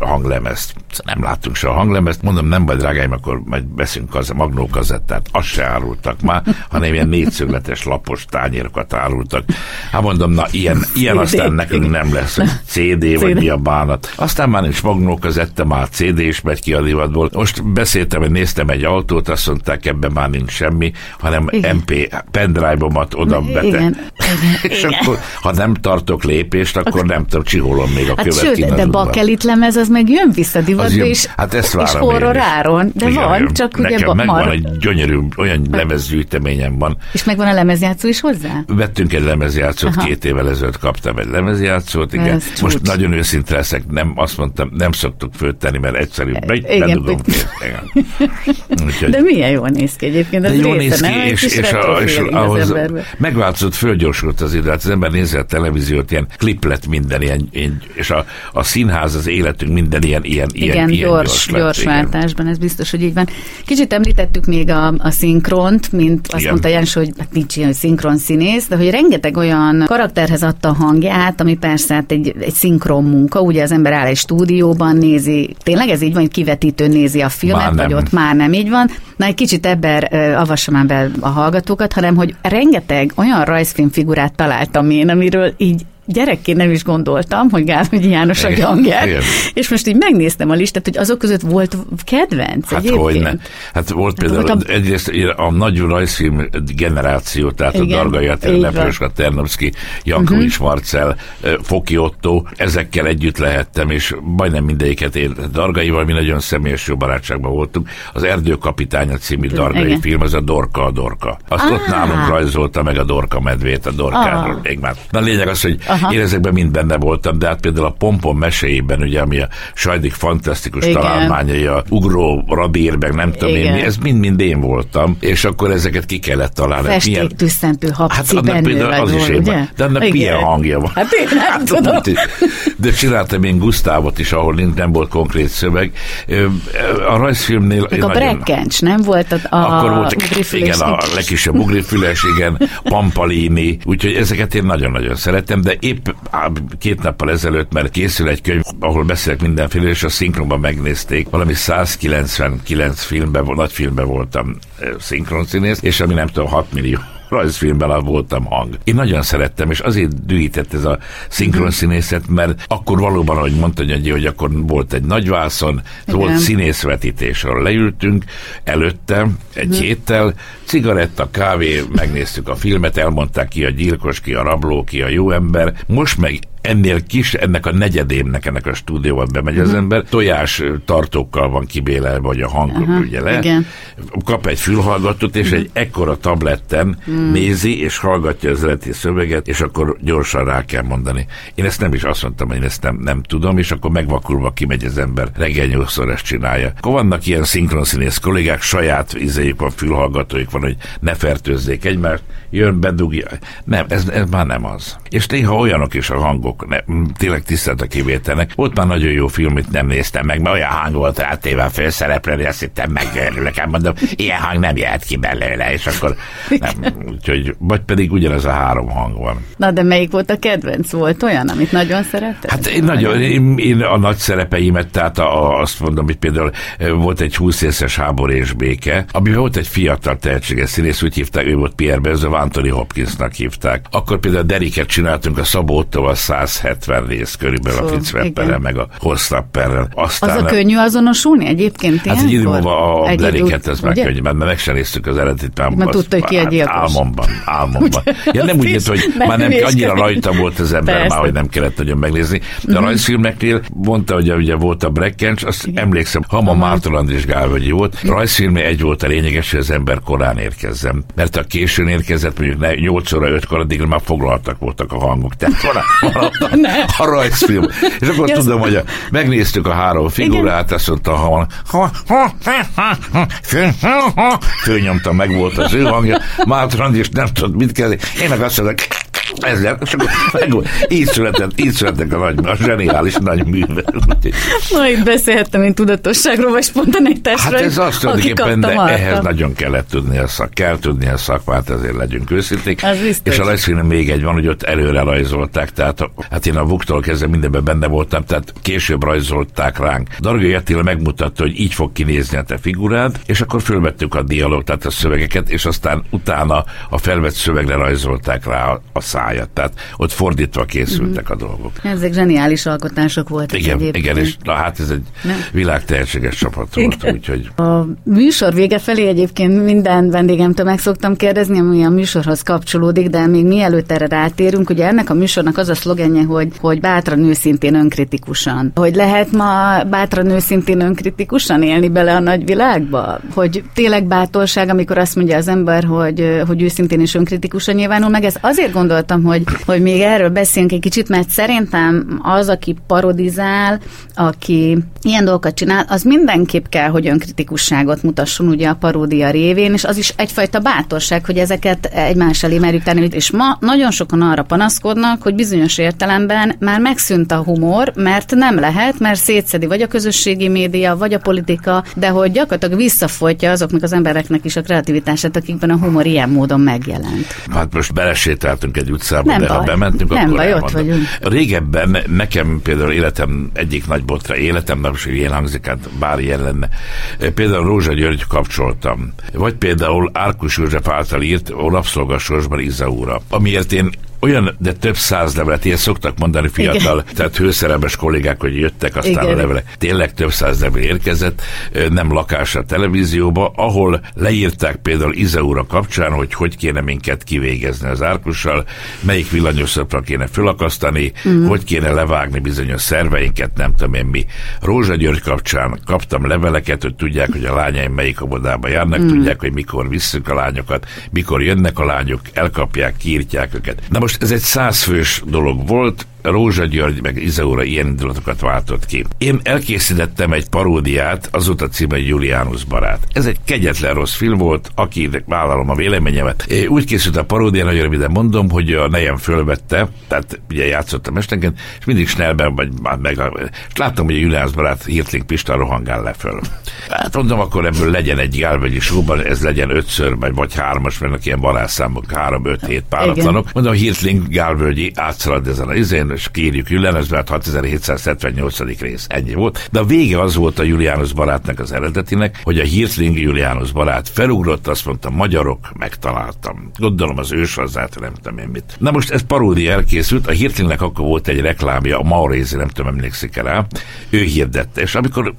hanglemezt. Nem láttunk se a hanglemezt, mondom, nem vagy drágáim, akkor majd veszünk az magnó kazettát. Azt se árultak már, hanem ilyen négyszögletes lapos tányérokat árultak. Hát mondom, na ilyen, ilyen aztán nekünk nem lesz, hogy CD, vagy mi a bánat. Aztán már nincs magnó már CD is megy ki a divatból. Most beszéltem, hogy néztem egy autót, azt mondták, ebben már nincs semmi, hanem Igen. MP pendrive-omat oda bete. Igen. És Igen. akkor, ha nem tartok lépést, akkor nem tudom, csiholom még a hát követ sőt, de bakelit lemez az meg jön vissza divatba, és, hát ezt és horror áron. De Igen, van, jön. csak Nekem ugye megvan egy gyönyörű, olyan lemezgyűjteményem van. És megvan a lemezjátszó is hozzá? Vettünk egy lemezjátszót, Aha. két évvel ezelőtt kaptam egy lemezjátszót, igen. Ez Most csúcs. nagyon őszinte leszek, nem, azt mondtam, nem szoktuk föltenni, mert egyszerű, megy, igen, Úgyhogy, de milyen jól néz ki egyébként, ez jól néz ki, és, és, és, a, és ahhoz megváltozott, fölgyorsult az idő, hát az ember nézi a televíziót, ilyen klip lett minden, ilyen, ilyen és a, a színház, az életünk minden ilyen, ilyen, igen, ilyen, gyors, gyors, gyors váltásban, ez biztos, hogy így van. Kicsit említettük még a, a szinkront, mint azt igen. mondta János, hogy hát nincs ilyen szinkron színész, de hogy rengeteg olyan olyan karakterhez adta a hangját, ami persze hát egy, egy szinkron munka, ugye az ember áll egy stúdióban, nézi, tényleg ez így van, hogy kivetítő nézi a filmet, vagy ott már nem így van. Na egy kicsit ebben uh, avassam be a hallgatókat, hanem hogy rengeteg olyan rajzfilmfigurát találtam én, amiről így gyerekként nem is gondoltam, hogy Gálvegyi János a hangját, és most így megnéztem a listát, hogy azok között volt kedvenc Hát hogy ne. Hát volt hát például volt a... egyrészt a nagy rajzfilm generáció, tehát Igen, a Dargai Attila, Lepőska, Ternovszki, Jankovics uh-huh. Marcel, Foki Otto, ezekkel együtt lehettem, és majdnem mindegyiket én. Dargaival mi nagyon személyes jó barátságban voltunk. Az Erdőkapitánya című Dargai Igen. film, az a Dorka a Dorka. Azt ah. ott nálunk rajzolta meg a Dorka medvét, a Dorkáról. Ah. Még már. Na lényeg az, hogy Aha. Én ezekben mind benne voltam, de hát például a Pompon meséjében, ugye, ami a Sajdik fantasztikus Igen. találmányai, a ugró radír, meg nem tudom Igen. én ez mind-mind én voltam, és akkor ezeket ki kellett találni. Festék, milyen... tüsszentő hát annak például az is én de annak Igen. milyen hangja van. Hát én nem hát, tudom. De csináltam én Gusztávot is, ahol nem volt konkrét szöveg. A rajzfilmnél... a nagyon... brekkencs, nem volt a, a Akkor volt, igen, a legkisebb ugrifüles, igen, Pampalini, úgyhogy ezeket én nagyon-nagyon szeretem, de épp két nappal ezelőtt, mert készül egy könyv, ahol beszélek mindenféle, és a szinkronban megnézték. Valami 199 filmben, nagy filmben voltam szinkronszínész, és ami nem tudom, 6 millió rajzfilmben voltam hang. Én nagyon szerettem, és azért dühített ez a színészet, mert akkor valóban, ahogy mondta Gyöngyi, hogy akkor volt egy nagy vászon, Igen. volt színészvetítés, ahol leültünk, előtte, egy uh-huh. héttel, cigaretta, kávé, megnéztük a filmet, elmondták ki a gyilkos, ki a rabló, ki a jó ember. Most meg ennél kis, ennek a negyedémnek ennek a stúdióban bemegy uh-huh. az mhm. ember, tojás tartókkal van kibélelve, vagy a hang uh-huh. ugye le, igen. kap egy fülhallgatót, és uh-huh. egy ekkora tabletten uh-huh. nézi, és hallgatja az eredeti szöveget, és akkor gyorsan rá kell mondani. Én ezt nem is azt mondtam, hogy én ezt nem, nem tudom, és akkor megvakulva kimegy az ember, reggel nyolcszor ezt csinálja. Akkor vannak ilyen szinkronszínész kollégák, saját izéjük van, fülhallgatóik van, hogy ne fertőzzék egymást, jön, bedugja. Nem, ez, ez már nem az. És néha olyanok is a hangok, hangok, ne, tényleg tisztelt a kivételnek. Volt már nagyon jó film, amit nem néztem meg, mert olyan hang volt rátéve a főszereplőre, azt hittem megőrülök, hát mondom, ilyen hang nem jöhet ki belőle, és akkor nem, úgyhogy, vagy pedig ugyanez a három hang van. Na, de melyik volt a kedvenc? Volt olyan, amit nagyon szeretett? Hát én nagyon, én, én a nagy szerepeimet, tehát a, azt mondom, hogy például volt egy 20 éves háború és béke, amiben volt egy fiatal tehetséges színész, úgy hívták, ő volt Pierre Bezov, Anthony Hopkinsnak hívták. Akkor például Deriket csináltunk a Szabó Ottoval 170 rész körülbelül Fú, a Fitzwepperrel, meg a Horsztapperrel. Aztán az a könnyű azonosulni egyébként? Hát egy idő a Bleriket ez már könnyű, mert meg sem néztük az eredetét. Már, mert tudta, hogy ki a gyilkos. Álmomban, álmomban. ja, nem úgy jött, hogy már nem, annyira rajta volt az ember Persze. már, hogy nem kellett nagyon megnézni. De a mhm. rajzfilmeknél mondta, hogy ugye volt a Brekkencs, azt Igen. emlékszem, Hama Márton András Gálvagyi volt. Rajzfilmé egy volt a lényeges, hogy az ember korán érkezzem. Mert a későn érkezett, mondjuk 8 óra 5 kor, addig már foglaltak voltak a hangok. Tehát van, a rajzfilm. És akkor yes. tudom, hogy a, megnéztük a három figurát, Igen. azt mondta, ha, ha, ha, ha, ha, fölnyomta, meg volt az ő hangja, Mátran, és nem tudott mit kezdeni. Én meg azt mondom, ezzel, és akkor meg, így született, így született a, nagy, a zseniális nagy műve. Na, itt beszélhettem én tudatosságról, vagy spontaneitásról. Hát ez azt tulajdonképpen, de ehhez nagyon kellett tudni a szak, kell tudni a szakmát, ezért legyünk őszinték. És a leszínen még egy van, hogy ott előre rajzolták, tehát hát én a Vuktól kezdve mindenben benne voltam, tehát később rajzolták ránk. Dargai Attila megmutatta, hogy így fog kinézni a te figurád, és akkor fölvettük a dialóg, tehát a szövegeket, és aztán utána a felvett szövegre rajzolták rá a száját. Tehát ott fordítva készültek a dolgok. Ezek zseniális alkotások voltak. Igen, egyébként. igen, és na, hát ez egy világtehetséges csapat volt, úgyhogy... A műsor vége felé egyébként minden vendégemtől meg szoktam kérdezni, ami a műsorhoz kapcsolódik, de még mielőtt erre rátérünk, ugye ennek a műsornak az a szlogenje, hogy, hogy bátran őszintén önkritikusan. Hogy lehet ma bátran őszintén önkritikusan élni bele a nagyvilágba? Hogy tényleg bátorság, amikor azt mondja az ember, hogy, hogy őszintén és önkritikusan nyilvánul meg. Ez azért gondoltam, hogy, hogy még erről beszéljünk egy kicsit, mert szerintem az, aki parodizál, aki ilyen dolgokat csinál, az mindenképp kell, hogy önkritikusságot mutasson ugye a paródia révén, és az is egyfajta bátorság, hogy ezeket egymás elé merjük tenni. És ma nagyon sokan arra panaszkodnak, hogy bizonyos értelemben már megszűnt a humor, mert nem lehet, mert szétszedi vagy a közösségi média, vagy a politika, de hogy gyakorlatilag visszafolytja azoknak az embereknek is a kreativitását, akikben a humor ilyen módon megjelent. Hát most belesétáltunk egy utcába, Nem de ha baj. bementünk, Nem akkor baj, ott elmondom. vagyunk. Régebben nekem például életem egyik nagy botra, életem, nem is ilyen hangzik, hát bár ilyen lenne. Például Rózsa György kapcsoltam. Vagy például Árkus József által írt a rabszolgasorsban Izaura, amiért én olyan, de több száz levelet, ilyen szoktak mondani fiatal, Igen. tehát hőszerelmes kollégák, hogy jöttek, aztán Igen. a levelek. Tényleg több száz levél érkezett, nem lakásra televízióba, ahol leírták például Izaura kapcsán, hogy hogy kéne minket kivégezni az árkussal, melyik villanyoszotra kéne fölakasztani, mm. hogy kéne levágni bizonyos szerveinket, nem tudom én mi. Rózsa György kapcsán kaptam leveleket, hogy tudják, hogy a lányaim melyik óvodába járnak, mm. tudják, hogy mikor visszük a lányokat, mikor jönnek a lányok, elkapják, kiírtják őket. Na most ez egy százfős dolog volt, Rózsa György meg Izaura ilyen indulatokat váltott ki. Én elkészítettem egy paródiát, az volt a címe Julianus barát. Ez egy kegyetlen rossz film volt, aki vállalom a véleményemet. É, Úgy készült a paródia, nagyon röviden mondom, hogy a nejem fölvette, tehát ugye játszottam estenként, és mindig Snellben, vagy meg, és láttam, hogy a Julianus barát Hirtling Pista rohangál le föl. Hát mondom, akkor ebből legyen egy gálvegyi showban, ez legyen ötször, vagy, vagy hármas, mert ilyen varázszámok, három, öt, hét páratlanok. Mondom, Hirtling Gálvölgyi átszalad ezen a izén, és kérjük barát 6778. rész. Ennyi volt. De a vége az volt a Julianus barátnak az eredetinek, hogy a Hirtling Julianus barát felugrott, azt mondta, magyarok, megtaláltam. Gondolom az őshazzát, nem tudom én mit. Na most ez paródia elkészült, a Hirtlingnek akkor volt egy reklámja, a Maurézi, nem tudom, emlékszik -e rá, ő hirdette. És amikor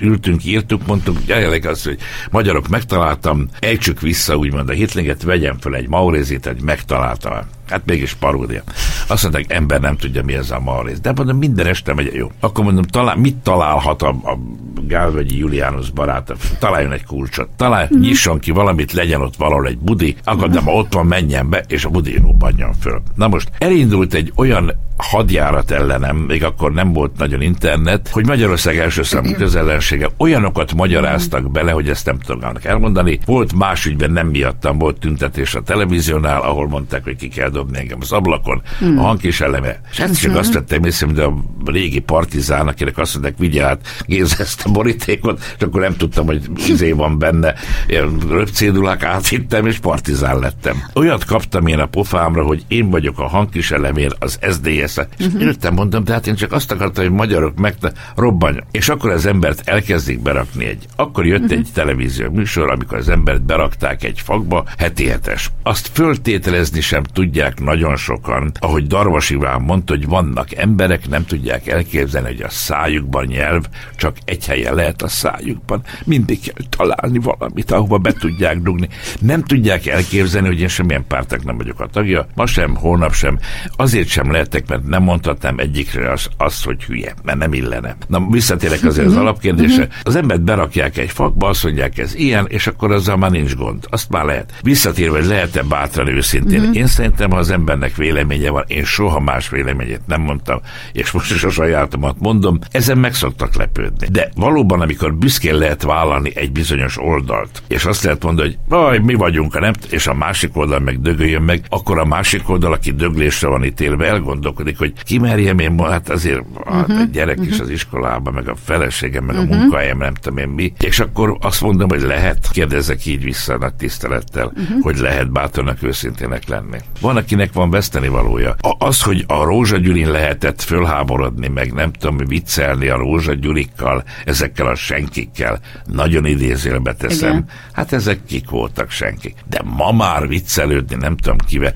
ültünk, írtuk, mondtuk, jelenleg az, hogy magyarok megtaláltam, ejtsük vissza, úgymond a Hirtlinget, vegyen fel egy Maurézit, egy megtaláltam. Hát mégis paródia. Azt mondták, ember nem tudja, mi ez a Mauréz. De mondom, minden este megy, jó. Akkor mondom, talál, mit találhat a, a Gálvegyi Juliánus barát? Találjon egy kulcsot. Talál, mm. nyisson ki valamit, legyen ott valahol egy budi, akkor de ma ott van, menjen be, és a budi robbanjon föl. Na most elindult egy olyan hadjárat ellenem, még akkor nem volt nagyon internet, hogy Magyarország első számú közellensége olyanokat magyaráztak bele, hogy ezt nem tudom elmondani. Volt más ügyben, nem miattam, volt tüntetés a televíziónál, ahol mondták, hogy ki kell dobni engem az ablakon, a hang is eleme. És hát csak azt vettem észre, mint a régi partizán, akinek azt mondták, vigye át Géza ezt a borítékot, és akkor nem tudtam, hogy izé van benne. Ilyen röpcédulák áthittem, és partizán lettem. Olyat kaptam én a pofámra, hogy én vagyok a hangkis elemér, az SDS és uh-huh. mondom, de hát én csak azt akartam, hogy magyarok meg robbanjon. És akkor az embert elkezdik berakni egy. Akkor jött uh-huh. egy televízió műsor, amikor az embert berakták egy fakba, heti hetes. Azt föltételezni sem tudják nagyon sokan, ahogy Darvas Iván mondta, hogy vannak emberek, nem tudják elképzelni, hogy a szájukban nyelv csak egy helyen lehet a szájukban. Mindig kell találni valamit, ahova be tudják dugni. Nem tudják elképzelni, hogy én semmilyen pártak nem vagyok a tagja, ma sem, holnap sem. Azért sem lehetek, mert nem mondhatnám egyikre azt, az, hogy hülye, mert nem illene. Na, visszatérek azért az alapkérdésre. Az embert berakják egy fakba, azt mondják, ez ilyen, és akkor azzal már nincs gond. Azt már lehet. Visszatérve, hogy lehet-e bátran őszintén. Én szerintem, az embernek véleménye van, én soha más véleményét nem mondtam, és most is a sajátomat mondom, ezen meg szoktak lepődni. De valóban, amikor büszkén lehet vállalni egy bizonyos oldalt, és azt lehet mondani, hogy vaj, mi vagyunk, a nem, és a másik oldal meg dögöljön meg, akkor a másik oldal, aki döglésre van ítélve, elgondolkodik, hogy ki merjem én, hát azért hát egy gyerek is az iskolában, meg a feleségem, meg a munkahelyem, nem tudom én mi. És akkor azt mondom, hogy lehet, kérdezek így vissza nagy tisztelettel, hogy lehet bátornak őszintének lenni. Van, akinek van veszteni valója. A- Az, hogy a Rózsagyurin lehetett fölháborodni, meg nem tudom, viccelni a Rózsagyurikkal, ezekkel a senkikkel, nagyon idézélbe teszem. Igen. Hát ezek kik voltak senkik. De ma már viccelődni, nem tudom kivel.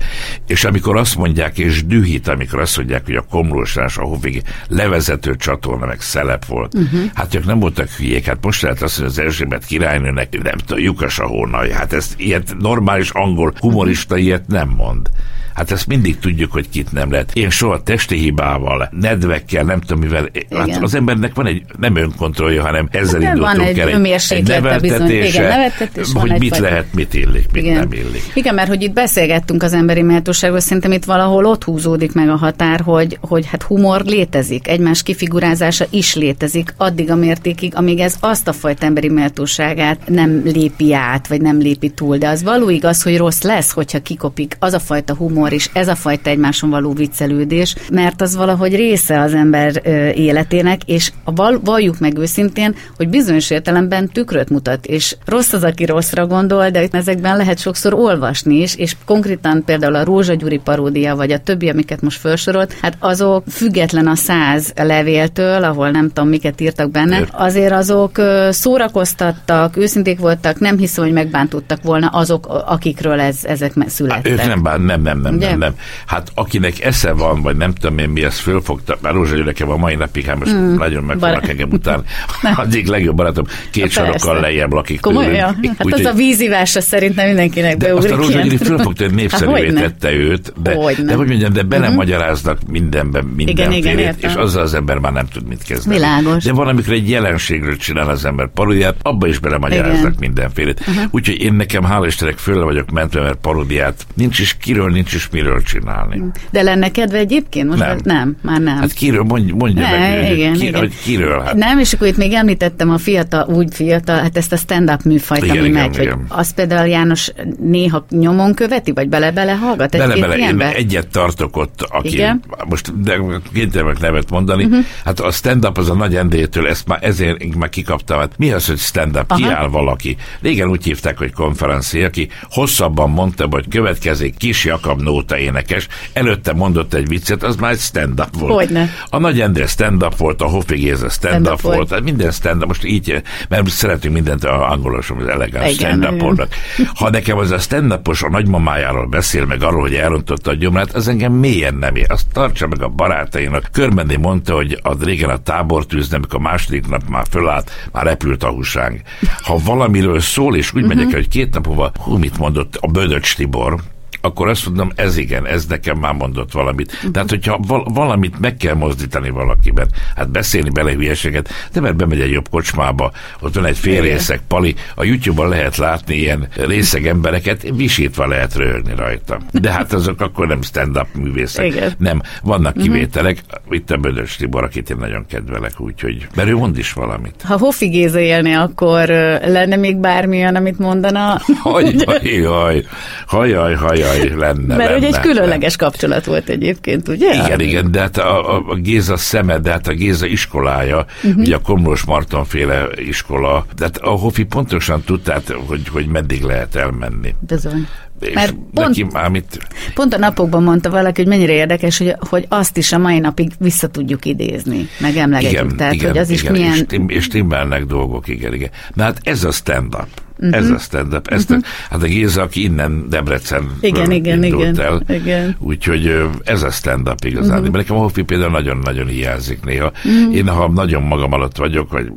És amikor azt mondják, és dühít, amikor azt mondják, hogy a Komlósás, a Hovig levezető csatorna, meg szelep volt. Uh-huh. Hát ők nem voltak hülyék. Hát most lehet azt, hogy az Erzsébet királynőnek, nem tudom, lyukas a hónaj. Hát ez ilyet normális angol humorista ilyet nem mond. Hát ezt mindig tudjuk, hogy kit nem lehet. Én soha testi hibával, nedvekkel, nem tudom mivel. Hát Igen. az embernek van egy nem önkontrollja, hanem ezzel Hát van indultunk egy el. önmérséklete bizony. Igen, neveltetés van hogy mit egyfajta. lehet, mit illik, mit Igen. nem illik. Igen, mert hogy itt beszélgettünk az emberi méltóságról, szerintem itt valahol ott húzódik meg a határ, hogy, hogy hát humor létezik, egymás kifigurázása is létezik, addig a mértékig, amíg ez azt a fajta emberi méltóságát nem lépi át, vagy nem lépi túl. De az való igaz, hogy rossz lesz, hogyha kikopik az a fajta humor és ez a fajta egymáson való viccelődés, mert az valahogy része az ember életének, és a val, valljuk meg őszintén, hogy bizonyos értelemben tükröt mutat, és rossz az, aki rosszra gondol, de ezekben lehet sokszor olvasni is, és konkrétan például a Rózsa Gyuri paródia, vagy a többi, amiket most felsorolt, hát azok független a száz levéltől, ahol nem tudom, miket írtak benne, azért azok szórakoztattak, őszinték voltak, nem hiszem, hogy megbántottak volna azok, akikről ez, ezek születtek. Ők nem, bán, nem, nem, nem, nem, nem. Hát akinek esze van, vagy nem tudom én mi, ezt fölfogta, már Rózsa Gyurekem a mai napig, hát most mm, nagyon meg vannak engem után. Egyik legjobb barátom két sarokkal lejjebb lakik Komolyan? Hát úgy, az a vízivásra szerintem mindenkinek beugrik. Azt a Rózsa Gyuri fölfogta, hogy népszerűvé hát, tette őt, de, de hogy mondjam, de belemagyaráznak uh-huh. mindenben mindenfélét, és azzal az ember már nem tud mit kezdeni. Világos. De van, amikor egy jelenségről csinál az ember paródiát, abba is belemagyaráznak mindenfélét. Uh-huh. Úgyhogy én nekem hála Istennek föl vagyok mentve, mert paródiát nincs is kiről, nincs is miről csinálni. De lenne kedve egyébként? Most nem. nem, már nem. Hát kiről, mondj, mondja ne, meg, igen, ki, igen. hogy kiről. Hát. Nem, és akkor itt még említettem a fiatal, úgy fiatal, hát ezt a stand-up műfajt, igen, ami igen, megy, igen. hogy azt például János néha nyomon követi, vagy bele-bele hallgat? Bele-bele, én egyet tartok ott, aki, igen? most de kénytelenek nevet mondani, uh-huh. hát a stand-up az a nagy endétől, ezt már ezért már kikaptam, hát mi az, hogy stand-up, kiáll valaki. Régen úgy hívták, hogy konferencia, aki hosszabban mondta, hogy következik Kis Jakab Nóta énekes, előtte mondott egy viccet, az már egy stand-up volt. Hogyne. A Nagy Endre stand-up volt, a Hofi Géza stand-up stand volt, volt. minden stand-up, most így, mert szeretünk mindent a angolosom, az elegáns stand up Ha nekem az a stand a nagymamájáról beszél, meg arról, hogy elrontotta a gyomrát, az engem mélyen nem ér. Azt tartsa meg a barátainak. Körbendi mondta, hogy a régen a tábortűz, amikor a második nap már fölállt, már repült a húsánk. Ha valamiről szól, és úgy uh-huh. megyek, hogy két nap múlva, hú, mit mondott a Bödöcs Tibor, akkor azt mondom, ez igen, ez nekem már mondott valamit. Tehát, hogyha val- valamit meg kell mozdítani valakiben, hát beszélni bele hülyeséget, de mert bemegy egy jobb kocsmába, ott van egy félrészek pali, a YouTube-on lehet látni ilyen részeg embereket, visítva lehet röhögni rajta. De hát azok akkor nem stand-up művészek. Igen. Nem, vannak mhm. kivételek. Uh-huh. Itt a Bödös Tibor, akit én nagyon kedvelek, úgyhogy, mert ő mond is valamit. Ha Hoffi Géza élné, akkor lenne még bármilyen, amit mondana? Hajjaj, hajjaj, hajjaj, hajjaj jaj, lenne. Mert hogy egy különleges kapcsolat volt egyébként, ugye? Igen, igen, de hát a, a, Géza szeme, de hát a Géza iskolája, uh-huh. ugye a Komlós Marton féle iskola, de hát a Hofi pontosan tudta, hogy, hogy meddig lehet elmenni. Bizony. És Mert pont, már mit... pont a napokban mondta valaki, hogy mennyire érdekes, hogy, hogy azt is a mai napig vissza tudjuk idézni, meg emlegetjük. Igen, Tehát, igen, hogy az igen, is milyen... És, tim, és timmelnek dolgok, igen, igen. Na hát ez a stand-up. Uh-huh. Ez a stand-up. Ezt uh-huh. hát a Géza, aki innen Debrecen igen, igen, igen, el. Igen. Úgyhogy ez a stand-up igazán. Uh-huh. Nekem a Hoffi például nagyon-nagyon hiányzik néha. Uh-huh. Én, ha nagyon magam alatt vagyok, vagy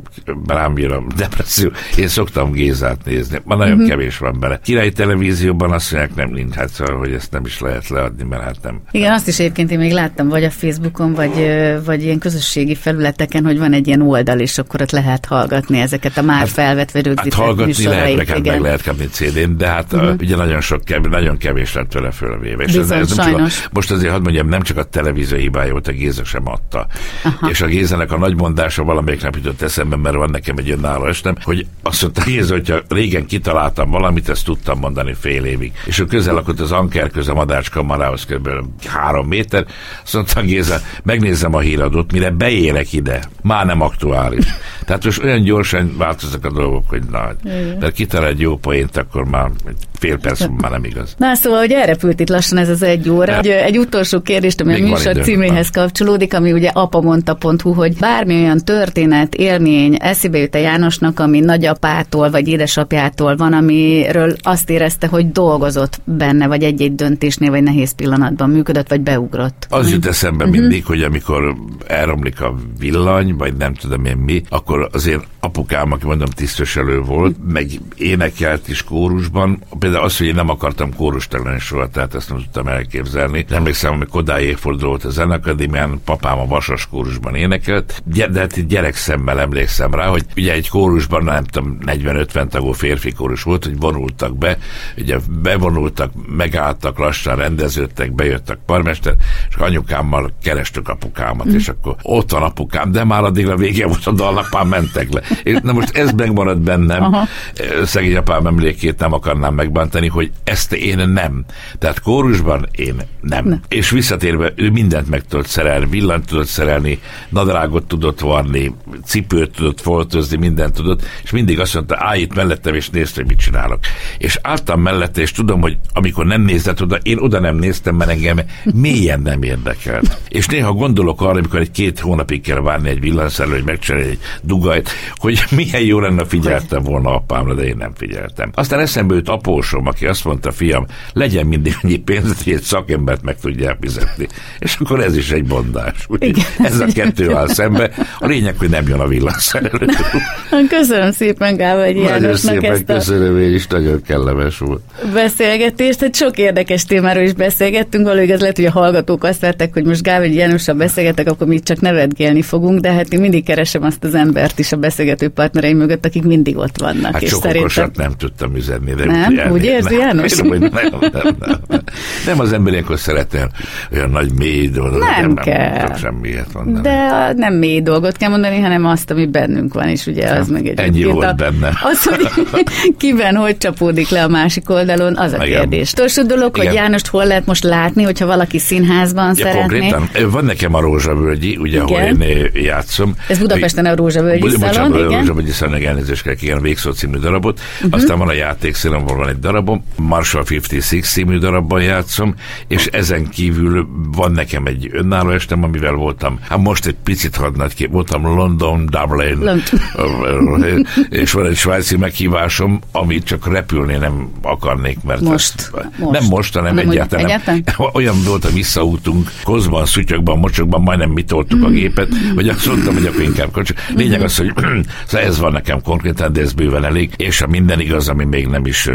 rám írom depresszió, én szoktam Gézát nézni. Ma nagyon uh-huh. kevés van bele. Király televízióban azt mondják, nem nincs, hát szóval, hogy ezt nem is lehet leadni, mert hát nem. Igen, azt is egyébként én még láttam, vagy a Facebookon, vagy, vagy ilyen közösségi felületeken, hogy van egy ilyen oldal, és akkor ott lehet hallgatni ezeket a már hát, felvetve rögzített hát hallgatni lehet, meg, hát meg lehet kapni CD-n, de hát uh-huh. ugye nagyon sok, nagyon kevés lett vele fölvéve. És Bizony, ez, ez nem a, most azért hadd mondjam, nem csak a televízió hibája volt, a Géza sem adta. Aha. És a Gézenek a nagy mondása valamelyik nap jutott eszembe, mert van nekem egy önálló estem, hogy azt mondta Géza, hogyha régen kitaláltam valamit, ezt tudtam mondani fél évig. És ő közel lakott az Anker köz a Madácskamarához kb. három méter, azt mondta Géza, megnézem a híradót, mire beérek ide, már nem aktuális. Tehát most olyan gyorsan változnak a dolgok, hogy nagy. Mert kitalál egy jó poént, akkor már fél perc már nem igaz. Na szóval, hogy elrepült itt lassan ez az egy óra. Egy, egy utolsó kérdést, ami Még a műsor címéhez kapcsolódik, ami ugye apamondta.hu, hogy bármi olyan történet, élmény eszébe jut a Jánosnak, ami nagyapától vagy édesapjától van, amiről azt érezte, hogy dolgozott benne, vagy egy-egy döntésnél, vagy nehéz pillanatban működött, vagy beugrott. Az jut eszembe uh-huh. mindig, hogy amikor elromlik a villany, vagy nem tudom én mi, akkor azért apukám, aki mondom tisztviselő volt, meg énekelt is kórusban. Például az, hogy én nem akartam kórust lenni soha, tehát ezt nem tudtam elképzelni. Nem emlékszem, amikor Kodály évforduló volt a Zenakadémián, papám a Vasas kórusban énekelt, de hát gyerek szemmel emlékszem rá, hogy ugye egy kórusban, nem tudom, 40-50 tagú férfi kórus volt, hogy vonultak be, ugye bevonultak, megálltak, lassan rendeződtek, bejött a parmester, és anyukámmal kerestük apukámat, mm. és akkor ott van apukám, de már addig a vége volt a dalnak, már mentek le. És, na most ez megmaradt bennem. Aha. szegény apám emlékét nem akarnám megbántani, hogy ezt én nem. Tehát kórusban én nem. nem. És visszatérve, ő mindent meg tudott szerelni, villant tudott szerelni, nadrágot tudott varni, cipőt tudott foltozni, mindent tudott, és mindig azt mondta, állj itt mellettem, és nézd, hogy mit csinálok. És álltam mellette, és tudom, hogy amikor nem nézett oda, én oda nem néztem, mert engem mélyen nem érdekelt. És néha gondolok arra, amikor egy két hónapig kell várni egy villanszerelő, hogy megcsinálja egy dugajt, hogy milyen jó lenne figyeltem volna apámra, de én nem figyeltem. Aztán eszembe jut apósom, aki azt mondta, fiam, legyen mindig annyi pénz, hogy egy szakembert meg tudják fizetni. És akkor ez is egy bondás. ez a kettő áll szembe. A lényeg, hogy nem jön a villanszerelő. Köszönöm szépen, Gábor Jánosnak szépen ezt köszönöm, én is nagyon kellemes volt. Beszélgetést, tehát sok érdekes témáról is beszélgettünk, valójában az lehet, hogy a hallgatók azt vettek, hogy most Gábor Jánossal beszélgetek, akkor mi csak nevetgélni fogunk, de hát én mindig keresem azt az embert is a beszélgető partnereim mögött, akik mindig ott vannak. Hát és sok szerintem... nem tudtam üzenni. De nem? Úgy, érzi, nem, János? Nem, nem, nem, nem, nem. az ember ilyenkor szeretne olyan nagy mély dolgot. Nem, nem kell. Nem semmiért mondani. De nem mély dolgot kell mondani, hanem azt, ami bennünk van, és ugye az meg egy Ennyi volt a, benne. Az, hogy kiben hogy csapódik le a másik oldalon, az a Igen. kérdés. Utolsó dolog, Igen. hogy Jánost hol lehet most látni, hogyha valaki színházban ja, szeretné. Konkrétan, van nekem a Rózsavölgyi, ugye, ahol én játszom. Ez Budapesten a Rózsavölgyi szalon, igen? A Rózsavölgyi szalon, elnézést kell igen, a Végszó című darabot. Uh-huh. Aztán van a játékszínom, van egy darabom, Marshall 56 című darabban játszom, és ezen kívül van nekem egy önálló estem, amivel voltam, hát most egy picit hadnagy voltam London, Dublin, London. és van egy svájci meghívásom, amit csak repülni nem akarnék, mert most, ezt, most. nem most, hanem nem, egyáltalán. egyáltalán. Olyan volt a visszaútunk, Kozban, Szutyokban, Mocsokban, majdnem mi toltuk a gépet, hogy azt mondtam, hogy akkor inkább kocsi. Lényeg az, hogy szóval ez van nekem konkrétan, de ez bőven elég, és a minden igaz, ami még nem is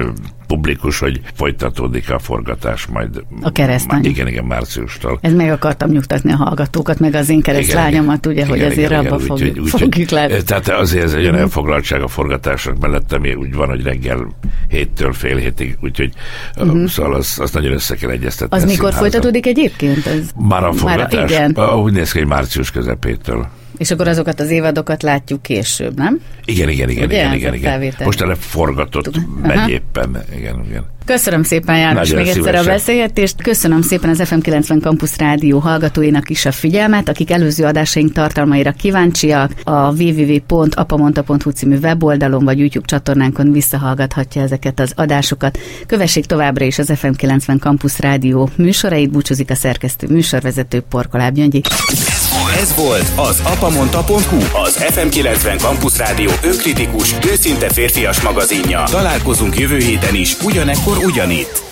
publikus, hogy folytatódik a forgatás majd. A keresztány. Igen, igen, márciustól. Ez meg akartam nyugtatni a hallgatókat, meg az én keresztlányomat, ugye, igen, hogy azért igen, abba igen, fogjuk, úgy, fogjuk. Tehát azért ez egy olyan elfoglaltság a forgatások mellett, ami úgy van, hogy reggel héttől fél hétig, úgyhogy uh-huh. szóval az, az nagyon össze kell egyeztetni. Az mikor folytatódik egyébként? Ez Már a forgatás? Már, igen. Úgy néz ki, hogy március közepétől. És akkor azokat az évadokat látjuk később, nem? Igen, igen, igen, Ugye? igen, igen, igen. Felvétel. Most ele forgatott megy éppen. Igen, igen. Köszönöm szépen, János, Nagyon még egyszer a beszélgetést. Köszönöm szépen az FM90 Campus Rádió hallgatóinak is a figyelmet, akik előző adásaink tartalmaira kíváncsiak. A www.apamonta.hu című weboldalon vagy YouTube csatornánkon visszahallgathatja ezeket az adásokat. Kövessék továbbra is az FM90 Campus Rádió műsorait, búcsúzik a szerkesztő műsorvezető Porkoláb Gyöngyi. Ez volt az apamonta.hu, az FM90 Campus Rádió önkritikus, őszinte férfias magazinja. Találkozunk jövő héten is, ugyanekkor ugyanitt.